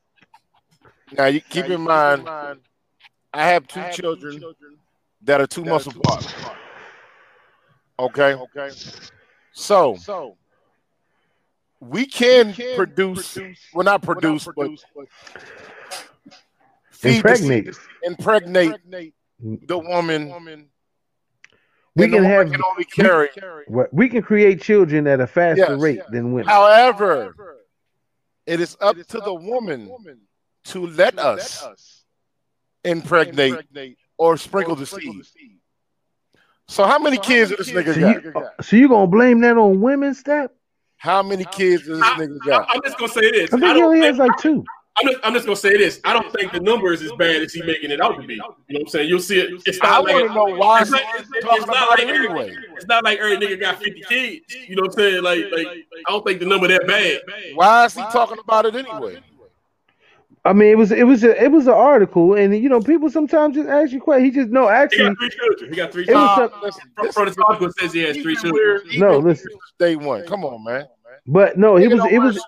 Now you keep in mind, I have two children that are two months apart. Okay. Okay. So so we can produce, well, not produce, but feed Impregnate. the seed, impregnate the woman. We can woman have can only carry. what we can create children at a faster Yes. rate than women. However, it is up to the woman to let us impregnate or sprinkle the seed. So how many kids does this nigga So got? you, so you gonna blame that on women, step? How many kids does this nigga I, got? I'm just gonna say this. I I think he only has like two. I'm, just, I'm just gonna say this. I don't think the number is as bad as he making it out to be. You know what I'm saying? You'll see it. It's I not like want to know why it's he's not, it's, it's not like every, anyway. it's not like every nigga got 50 kids. You know what I'm saying? Like, like I don't think the number that bad. Why is he talking about it anyway? I mean, it was it was a, it was an article, and you know, people sometimes just ask you questions. He just no, He actually, got three children. He got three It was children. some- From, from the article says he has three children. no. Listen, Day one. Come on, man. But no, it was it was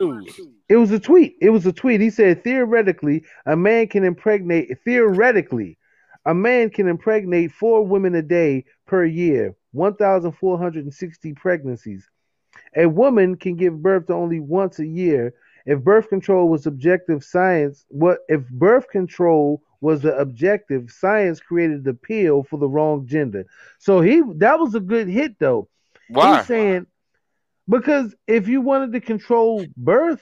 it was a tweet. It was a tweet. He said theoretically, a man can impregnate theoretically, a man can impregnate four women a day per year, 1,460 pregnancies. A woman can give birth to only once a year. If birth control was objective science, what if birth control was the objective, science created the pill for the wrong gender. So he that was a good hit though. Why? He's saying because if you wanted to control birth,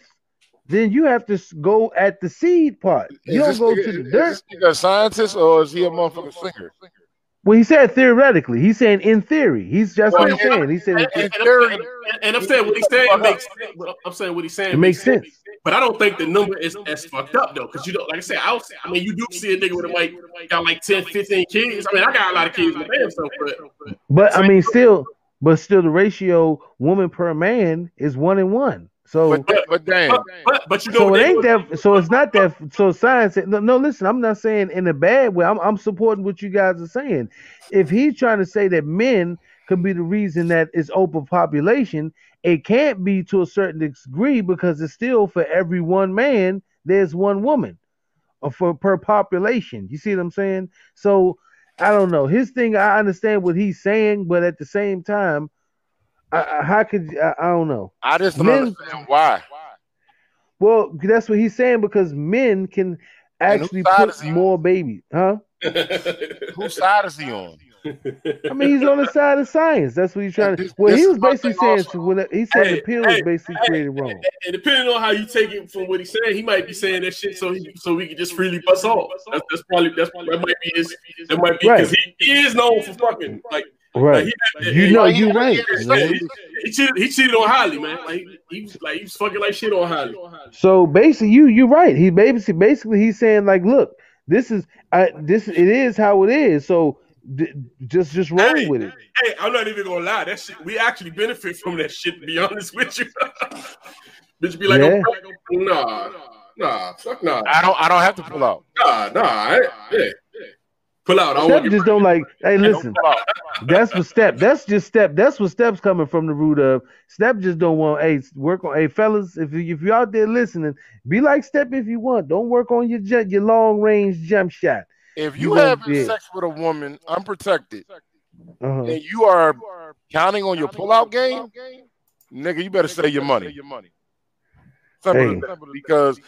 then you have to go at the seed part. You Is don't this go nigga- to the is dirt. this nigga a scientist or is he a motherfucking singer? Well, he said theoretically. He's saying in theory. He's just what Well, he's saying. He said And, in and, theory. and, I'm saying what he's saying makes sense. I'm saying what he's saying It makes sense. But I don't think the number is as fucked up though, because you know, like I said, I, was, I mean, you do see a nigga with a like got like 10, 15 kids. I mean, I got a lot of kids damn self, but But I mean, still, but still, the ratio woman per man is one in one. So, But, but damn, but, but you know, so what it ain't do- that. So it's not that. So science. No, no. Listen, I'm not saying in a bad way. I'm, I'm supporting what you guys are saying. If he's trying to say that men could be the reason that it's overpopulation, it can't be to a certain degree because it's still for every one man there's one woman, or for per population. You see what I'm saying? So I don't know. His thing, I understand what he's saying, but at the same time, I, I, how could I, I don't know. I just don't Men- understand why. Well, that's what he's saying because men can actually put is he more babies, huh? Whose side is he on? I mean, he's on the side of science. That's what he's trying to. Well, this he was basically saying also. when he said Hey, the pill hey, was basically hey, created wrong. And depending on how you take it from what he's saying, he might be saying that shit so he, so we can just freely bust off. That's, that's probably that's that might be his that might be because he, he is known for fucking like Right. like, You know, you right. He, he cheated. He cheated on Halle, man. Like he, he was like he was fucking like shit on Halle. So basically, you you're right. He basically basically he's saying like, look, this is I this it is how it is. So d- just just roll Hey, with it. Hey, I'm not even gonna lie. That shit, we actually benefit from that shit. To be honest with you, bitch, be like, Yeah. oh, nah, nah, fuck nah, I don't. I don't have to pull out. nah, nah. I, yeah, pull out. I don't Step just don't like. Hey, listen. That's what step. That's just step. That's what steps coming from the root of. Step just don't want. Hey, work on. Hey, fellas, if you if you out there listening, be like step if you want. Don't work on your jet, your long range jump shot. If You you won't having get- sex with a woman unprotected Uh-huh. and you are counting on your pullout game, nigga, you better save your money. Simple as Hey. that, because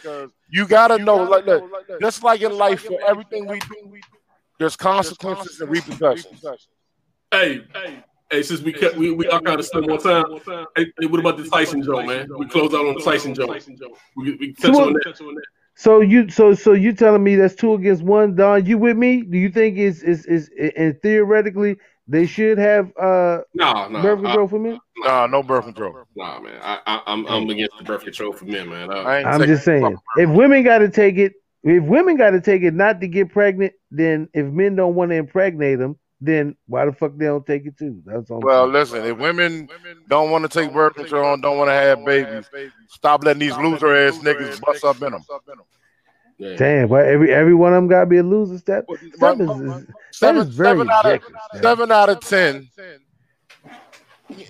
you gotta know, like, look, just like in life, for everything we do, there's consequences and repercussions. Hey, hey, hey. Since we cut, we we all kind of slim on time. Hey, hey, what about the Tyson joke, man? We close out on the Tyson joke. We we touch on that. So you so so you telling me that's two against one, Don? You with me? Do you think is is is and theoretically they should have uh Nah, nah, birth I- control for men? Nah, no birth control. nah, man. I, I I'm I'm against the birth control for men, man. Uh, I I'm just saying, if women got to take it, if women got to take it not to get pregnant, then if men don't want to impregnate them, then why the fuck they don't take it too? That's all. Well, listen, if women don't want to take birth control and don't want to have babies, stop letting these loser ass niggas bust up in them. yeah. Damn, why every every one of them gotta be a loser. Step, step is, is Seven, is very seven out of objective. Step. seven out of ten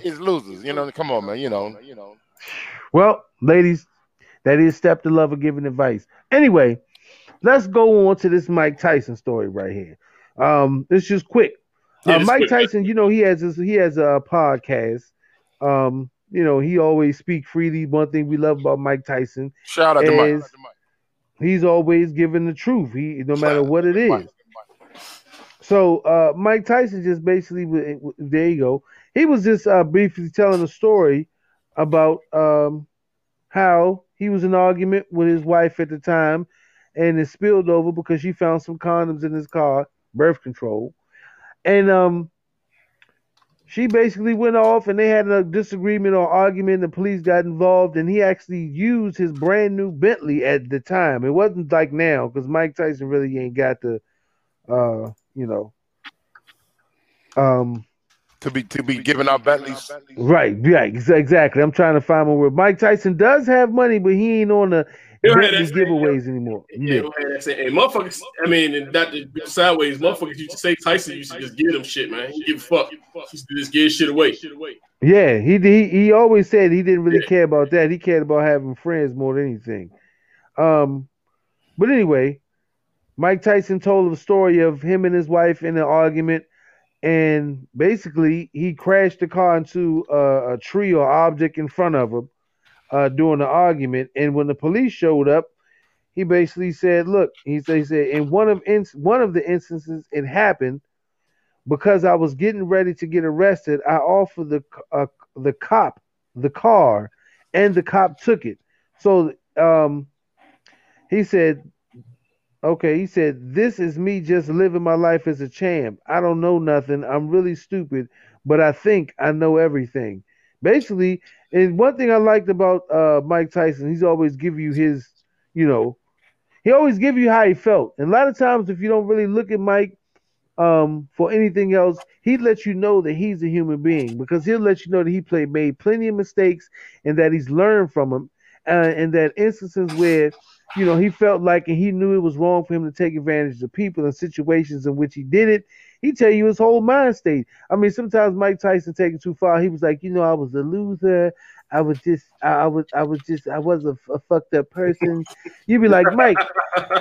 is losers. You know, come on, man. You know, you know. Well, ladies, that is step the lover giving advice. Anyway, let's go on to this Mike Tyson story right here. Um, it's just quick. Yeah, Uh, Mike quick. Tyson, you know, he has this, he has a podcast. Um, you know, he always speak freely. One thing we love about Mike Tyson Shout out to Mike. he's always giving the truth. He no matter what it is. So uh, Mike Tyson just basically there you go. He was just uh, briefly telling a story about um, how he was in an argument with his wife at the time, and it spilled over because she found some condoms in his car, birth control, and um, she basically went off, and they had a disagreement or argument. The police got involved, and he actually used his brand new Bentley at the time. It wasn't like now because Mike Tyson really ain't got the, uh, you know, um. To be to be giving out Bentleys. Right, right, exactly. I'm trying to find my word. Mike Tyson does have money, but he ain't on the Yeah, Bentley that's- giveaways anymore. Yeah, Yeah. And motherfuckers, I mean, and not to sideways, motherfuckers used to say Tyson used to just give them shit, man. He give a fuck. He just give shit away. Yeah, he he he always said he didn't really care about that. He cared about having friends more than anything. Um, but anyway, Mike Tyson told a story of him and his wife in an argument, and basically he crashed the car into a, a tree or object in front of him uh, during the argument. And when the police showed up, he basically said, "Look," he said, in one of in, one of the instances it happened because I was getting ready to get arrested. I offered the uh, the cop the car, and the cop took it. So um, he said, "Okay," he said, "This is me just living my life as a champ. I don't know nothing. I'm really stupid, but I think I know everything." Basically, and one thing I liked about uh, Mike Tyson, he's always give you his, you know, he always give you how he felt. And a lot of times, if you don't really look at Mike um, for anything else, he lets you know that he's a human being because he'll let you know that he played made plenty of mistakes and that he's learned from them, uh, and that instances where you know he felt like and he knew it was wrong for him to take advantage of people and situations in which he did it. He tell you his whole mind state. I mean, sometimes Mike Tyson taking too far. He was like, you know, I was a loser. I was just, I, I was, I was just, I was a, a fucked up person. You'd be like, Mike,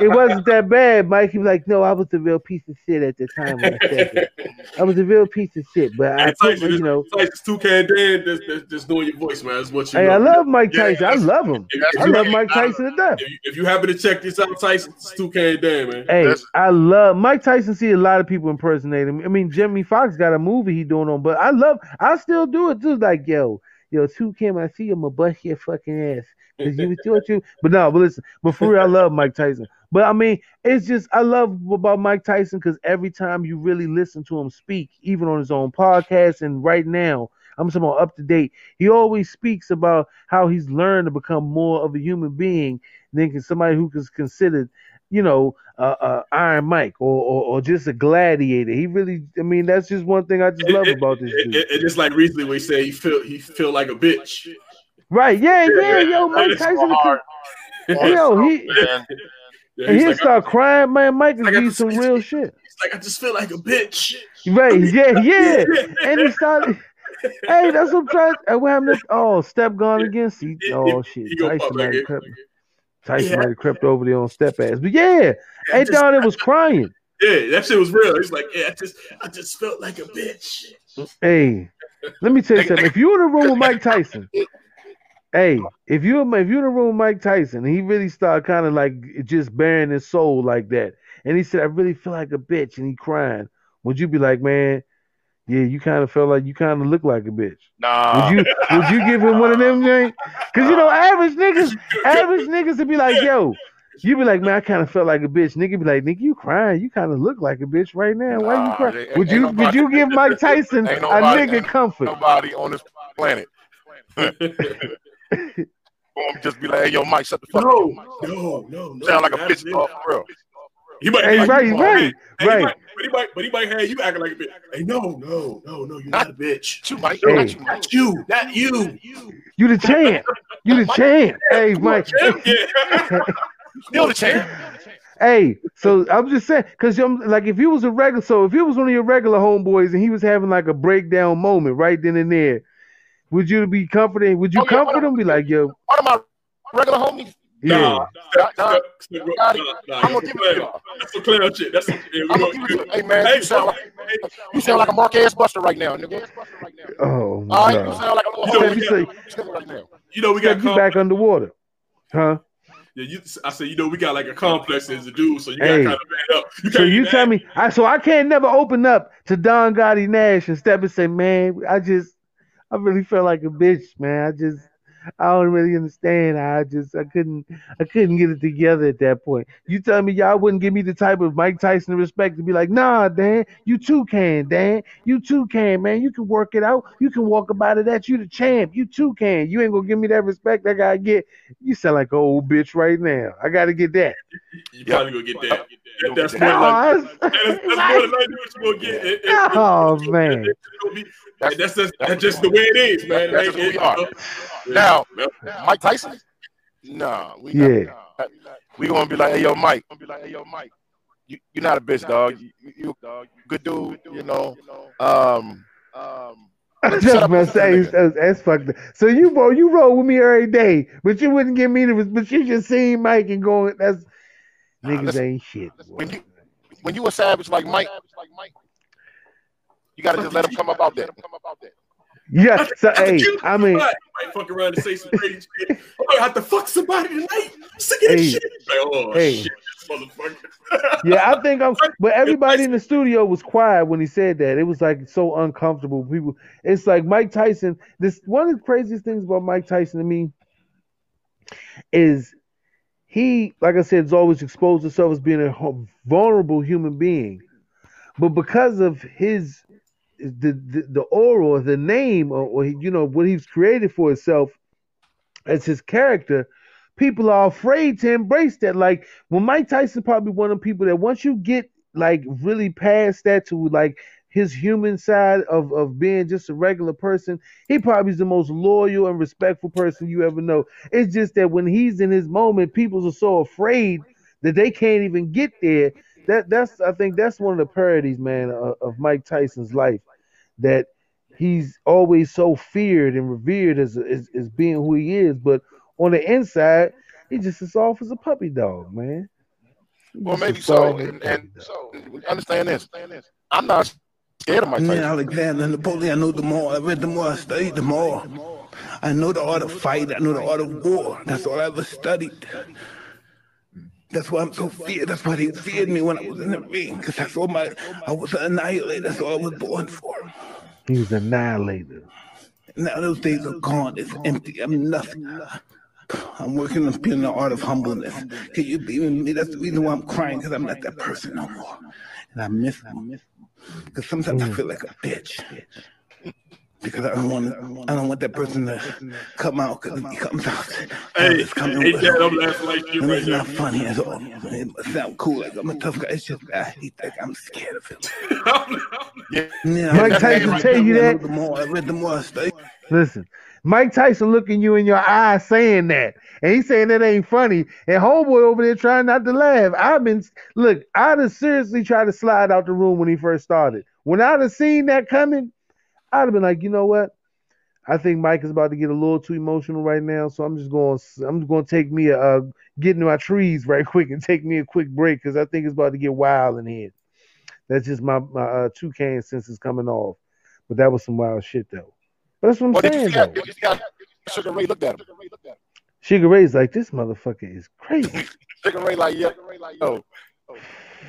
it wasn't that bad, Mike. He'd be like, no, I was a real piece of shit at the time when I said it. I was a real piece of shit, but I, put, Tyson, you know, Tyson's two can Dan just, doing your voice, man. That's what you hey, know. I love Mike Yeah, Tyson. I love him. I love Mike Tyson to death. If you, if you happen to check this out, Tyson, it's two can Dan, man. Hey, I love Mike Tyson. See a lot of people impersonate him. I mean, Jamie Foxx got a movie he doing on, but I love. I still do it too. Like, yo, yo, two Kim, I see you, I'ma bust your fucking ass because you doing you. But no, but listen, but for real, I love Mike Tyson. But I mean, it's just I love about Mike Tyson because every time you really listen to him speak, even on his own podcast, and right now. I'm talking about up to date. He always speaks about how he's learned to become more of a human being than can somebody who is considered you know, uh, uh, Iron Mike or, or or just a gladiator. He really, I mean, that's just one thing I just love about this It, dude. it, it just like recently we say he feel he feel like a bitch. Right? Yeah, yeah, yo, Mike It's so Tyson. hard. Yo, he Yeah, and he'll like, start crying, man. Mike can give you some real shit. He's like, I just feel like a bitch. Right? Yeah, yeah. And he started. Hey, that's what I'm trying. What happened? To, oh, step gone against. See, oh shit, he gonna Tyson pop Tyson Yeah. might have crept over there on step ass, but yeah, ain't just- down there was crying. Yeah, that shit was real. He's like, yeah, I just I just felt like a bitch. Hey, let me tell you something. If you're in a room with Mike Tyson, hey, if you if you're in a room with Mike Tyson, and he really started kind of like just bearing his soul like that, and he said, "I really feel like a bitch," and he crying, would you be like, man? Yeah, you kind of felt like you kind of look like a bitch. Nah. Would you would you give him one of them things? Cause you know, average niggas, average niggas would be like, yo, you be like, man, I kind of felt like a bitch. Nigga be like, nigga, you crying? You kind of look like a bitch right now. Why you crying? ain't- Would ain't you would you give Mike Tyson a Ain't nobody- nigga comfort? Nobody on this planet. Gonna just be like, hey, yo, Mike, shut the fuck No, up. no, no, no. Sound like a bitch, a dog, oh, for real. He might, Hey, he might- right, he might- right, he right. might- but he might, but he might have you acting like a bitch. Hey, no, no, no, no, you're not a bitch. You, Mike, Hey. not you, Mike. Not you, not you. You the champ. You the champ. Hey, Mike. Still the champ. Hey, so I'm just saying, cause I'm like, if he was a regular, so if he was one of your regular homeboys and he was having like a breakdown moment right then and there, would you be comforting? Would you Oh, yeah, comfort him? Be like, yo, One of my regular homies. Yeah, Nah, Nah, step- nah, step- step- nah, nah, nah, I'm gonna give it to clown- That's some clown shit. That's some, yeah, we I'm gonna- gonna give it to- hey, man, Hey, you sound like hey, you sound like a Marquez Buster right now, nigga. oh, All right, you sound like a little You know, we you homie say, right now. You know, we got step you back complex. underwater, huh? Yeah, you, I said, you know, we got like a complex as a dude, so you Hey. got kind of back up. You So can't you be tell me, I so I can't never open up to Don Gotti Nash and step and say, man, I just, I really felt like a bitch, man. I just, I don't really understand. I just, I couldn't, I couldn't get it together at that point. You tell me y'all wouldn't give me the type of Mike Tyson respect to be like, nah, Dan, you too can, Dan, you too can, man. You can work it out. You can walk about it. That you the champ. You too can. You ain't gonna give me that respect I gotta get. You sound like an old bitch right now. I gotta get that. You probably gonna get that. That- That's more No, like that's- that's, that's more than likely what you gonna get. It- it- Oh it- man. it- That's that's just, that's just the way it is, man. It That's ain't- just we it- are. Yeah. Now, Mike Tyson? Nah, we Yeah. not. We gonna be like, hey, yo, Mike. Gonna be like, hey, yo, Mike. You, you're not a bitch, dog. You, you, you good dude, you know. Um, um, That's Shut up my and listen to saying. the nigga. That's, that's fucked up. So you bro, you roll with me every day, but you wouldn't give me the. But you just seen Mike and going. That's niggas listen, ain't shit. When you when you a savage like Mike, you gotta just let him come about that. Yeah. So hey, I mean, might fuck around and say some crazy shit. Oh, I have to fuck somebody tonight. I'm Sick of this shit. Like, oh Hey. shit, this motherfucker. yeah, I think I'm. But everybody in the studio was quiet when he said that. It was like so uncomfortable. People, it's like Mike Tyson. This one of the craziest things about Mike Tyson to me is he, like I said, has always exposed himself as being a vulnerable human being. But because of his the the, the aura, or the name, or, or you know what he's created for himself as his character, people are afraid to embrace that. Like when Mike Tyson probably one of the people that once you get like really past that to like his human side of of being just a regular person, he probably is the most loyal and respectful person you ever know. It's just that when he's in his moment, people are so afraid that they can't even get there. That that's I think that's one of the parodies, man, of, of Mike Tyson's life. That he's always so feared and revered as, as as being who he is, but on the inside, he just as soft as a puppy dog, man. He Well, maybe so. soft as a And, puppy and so understand this. I'm not scared of Mike Me, Tyson. Alexander Napoleon, I know the more I read, the more I studied, the more. I know the art of fight, I know the art of war. That's all I ever studied. That's why I'm so feared. That's why they feared me when I was in the ring. Because that's all my, I was an annihilator. That's all I was born for. He was annihilator. Now those days are gone. It's empty. I'm nothing. I'm working on being the art of humbleness. Can you believe me? That's the reason why I'm crying, because I'm not that person no more. And I miss them. Because sometimes I mm. feel like a bitch. Because I don't want I don't want that person to come out because if he comes out, Hey, it's coming hey, with Dad, him. I'm laughing like you And right it's now. not funny at all. It must sound cool like I'm a tough guy. It's just I hate that. I'm scared of him. Yeah, Mike Tyson I- tell you that? The more I read, the more I study. Listen, Mike Tyson looking you in your eye saying that, and he's saying that ain't funny. And homeboy over there trying not to laugh. I've been look. I'd have seriously tried to slide out the room when he first started. When I'd have seen that coming, I'd have been like, you know what? I think Mike is about to get a little too emotional right now, so I'm just going. I'm just going to take me a uh, get into my trees right quick and take me a quick break because I think it's about to get wild in here. That's just my my uh, toucan senses coming off. But that was some wild shit though. But that's what I'm Well, saying though. did you Sugar Ray looked at him? Sugar Ray's like, this motherfucker is crazy. Sugar Ray like, yeah, yo.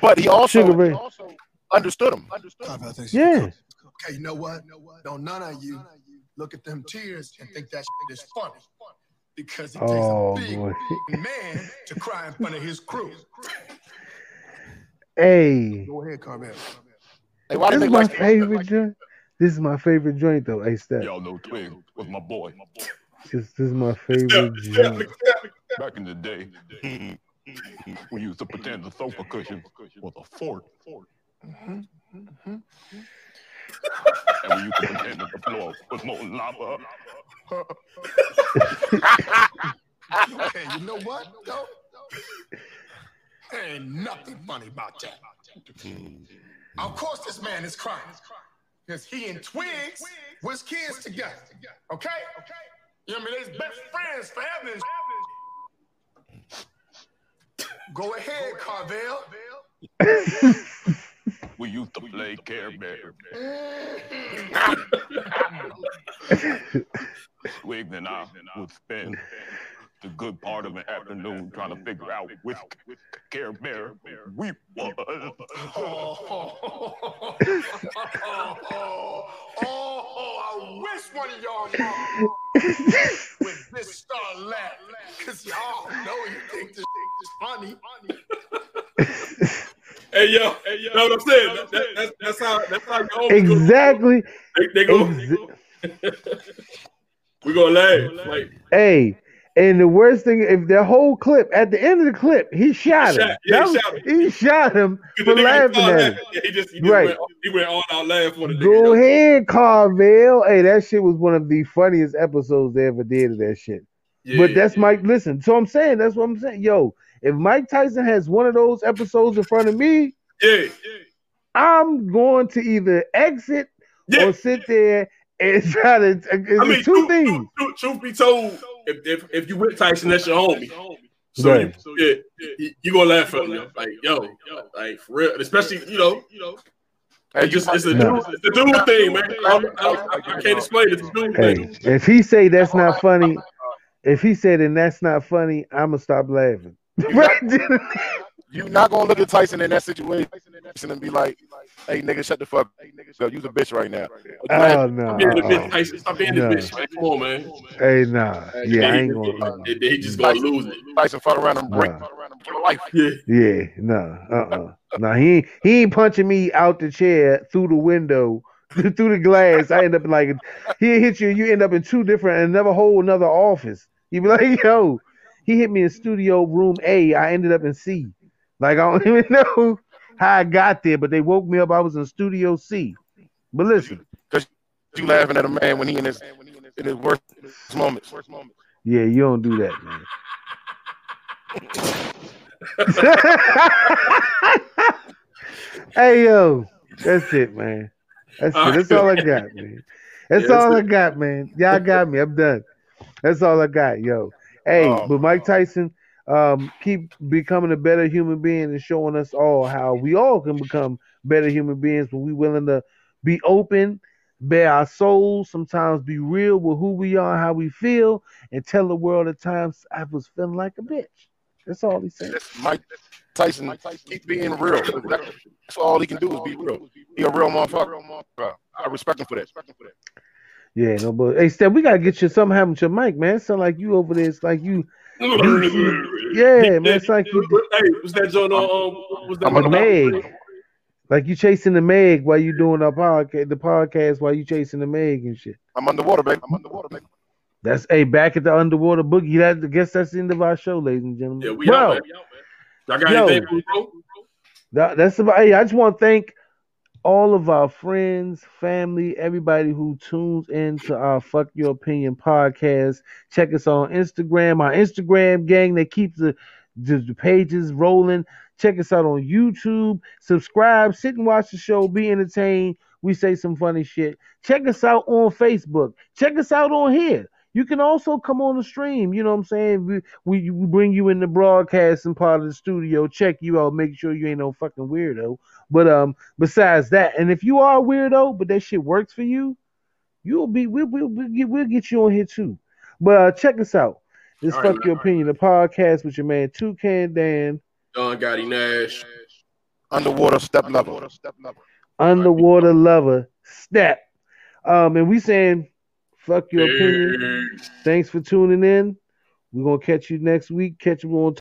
But he also, Sugar Ray. he also understood him. Yeah. Okay, you know what? Don't none of you look at them tears and think that shit is funny. Because it takes Oh a big boy. man to cry in front of his crew. Hey. Go ahead, Carvel. Hey, why This is they my like favorite joint. This is my favorite joint though. Hey Steph. Y'all know Twig was my boy. This, this is my favorite joint. Back in the day, we used to pretend the sofa cushion was a fort. Mm-hmm. Mm-hmm. And we used to pretend that the floor was molten lava. okay, you know what? though? There ain't nothing funny about that. Hmm. Of course, this man is crying because he and Twigs was kids together. Okay? You know what I mean? They's best friends forever. and Go ahead, Carvel. We used to play Care Bear. Twig and I would spend the good part of an afternoon trying to figure out which Care Bear we was. Oh, oh, oh, I wish one of y'all would this start laughing because y'all know you think this is funny. Hey yo, hey yo, know what I'm saying? That, that, that's, that's how that's how your homies go- Exactly. They, they go. Exa- we gonna laugh. Like Hey, and the worst thing, if the whole clip, at the end of the clip, he shot him. shot- yeah, he was- shot him. he shot him for laughing at him. Yeah, he just he just Right. went, he went all out laughing on the nigga. Go ahead, Carvel. Hey, that shit was one of the funniest episodes they ever did of that shit. Yeah, but that's Mike. Listen, so I'm saying that's what I'm saying. Yo, if Mike Tyson has one of those episodes in front of me, yeah, I'm going to either exit or sit there and try to. It's I mean, two truth, things. truth, truth be told, if, if if you with Tyson, that's your homie. So Right. you, yeah, you, you gonna laugh at him, like yo, like for real. Especially you know, you know. It's just it's a No. it's a dude thing, man. I, I, I can't explain it. It's a dude Hey, thing. if he say that's not funny, if he said and that's not funny, I'ma stop laughing. You're not gonna look at Tyson in that situation and be like, "Hey, nigga, shut the fuck. up. You's a bitch right now." Oh no. Stop being a uh-uh. bitch, Tyson. Stop being No. a bitch, man. Come on, man. Hey, nah. Yeah, I ain't gonna. He, he just gonna lose it. Tyson fought around and break Nah. your life. Yeah. Yeah, no, uh, uh no, he ain't, he ain't punching me out the chair through the window, through the glass. I end up like he hit you, you end up in two different, and never hold another office. You be like, yo, he hit me in studio room A. I ended up in C. Like I don't even know how I got there, but they woke me up. I was in studio C. But listen, Because you laughing at a man when he in his in his worst moments. yeah, you don't do that, man. hey yo, that's it, man. That's it. That's all I got, man. That's Yeah, all I got, man. Y'all got me. I'm done. That's all I got, yo. Hey, Oh, but Mike Tyson, um, keep becoming a better human being and showing us all how we all can become better human beings when we willing to be open, bare our souls, sometimes be real with who we are, how we feel, and tell the world at times I was feeling like a bitch. That's all he's saying. Mike Tyson keep being real. That's all he can do is be real. He a real motherfucker. I respect him for that. Yeah, no, but hey, Steph, we gotta get you something happen to your mic, man. It sound like you over there. It's like you. yeah, man. It's like you. Hey, was that John? Um, was that The Meg. Like you chasing the Meg while you doing our podcast, the podcast while you chasing the Meg and shit. I'm underwater, baby. I'm underwater, baby. That's hey, back at the underwater boogie. That I guess that's the end of our show, ladies and gentlemen. Yeah, we Bro, out, man. Y'all got Yo. anything, bro? That, that's about. Hey, I just want to thank all of our friends, family, everybody who tunes into our Fuck Your Opinion podcast. Check us on Instagram, our Instagram gang that keeps the, the, the pages rolling. Check us out on YouTube. Subscribe, sit and watch the show, be entertained. We say some funny shit. Check us out on Facebook. Check us out on here. You can also come on the stream. You know what I'm saying? We, we, we bring you in the broadcasting part of the studio, check you out, make sure you ain't no fucking weirdo. But um, besides that, and if you are a weirdo, but that shit works for you, you'll be we'll we'll, we'll, get, we'll get you on here too. But uh, check us out. This All fuck right, your opinion, the podcast with your man Toucan Dan, Don Gotti Nash. Underwater step level. underwater lover, step. Um, and we saying fuck your opinion. Thanks for tuning in. We're gonna catch you next week. Catch you on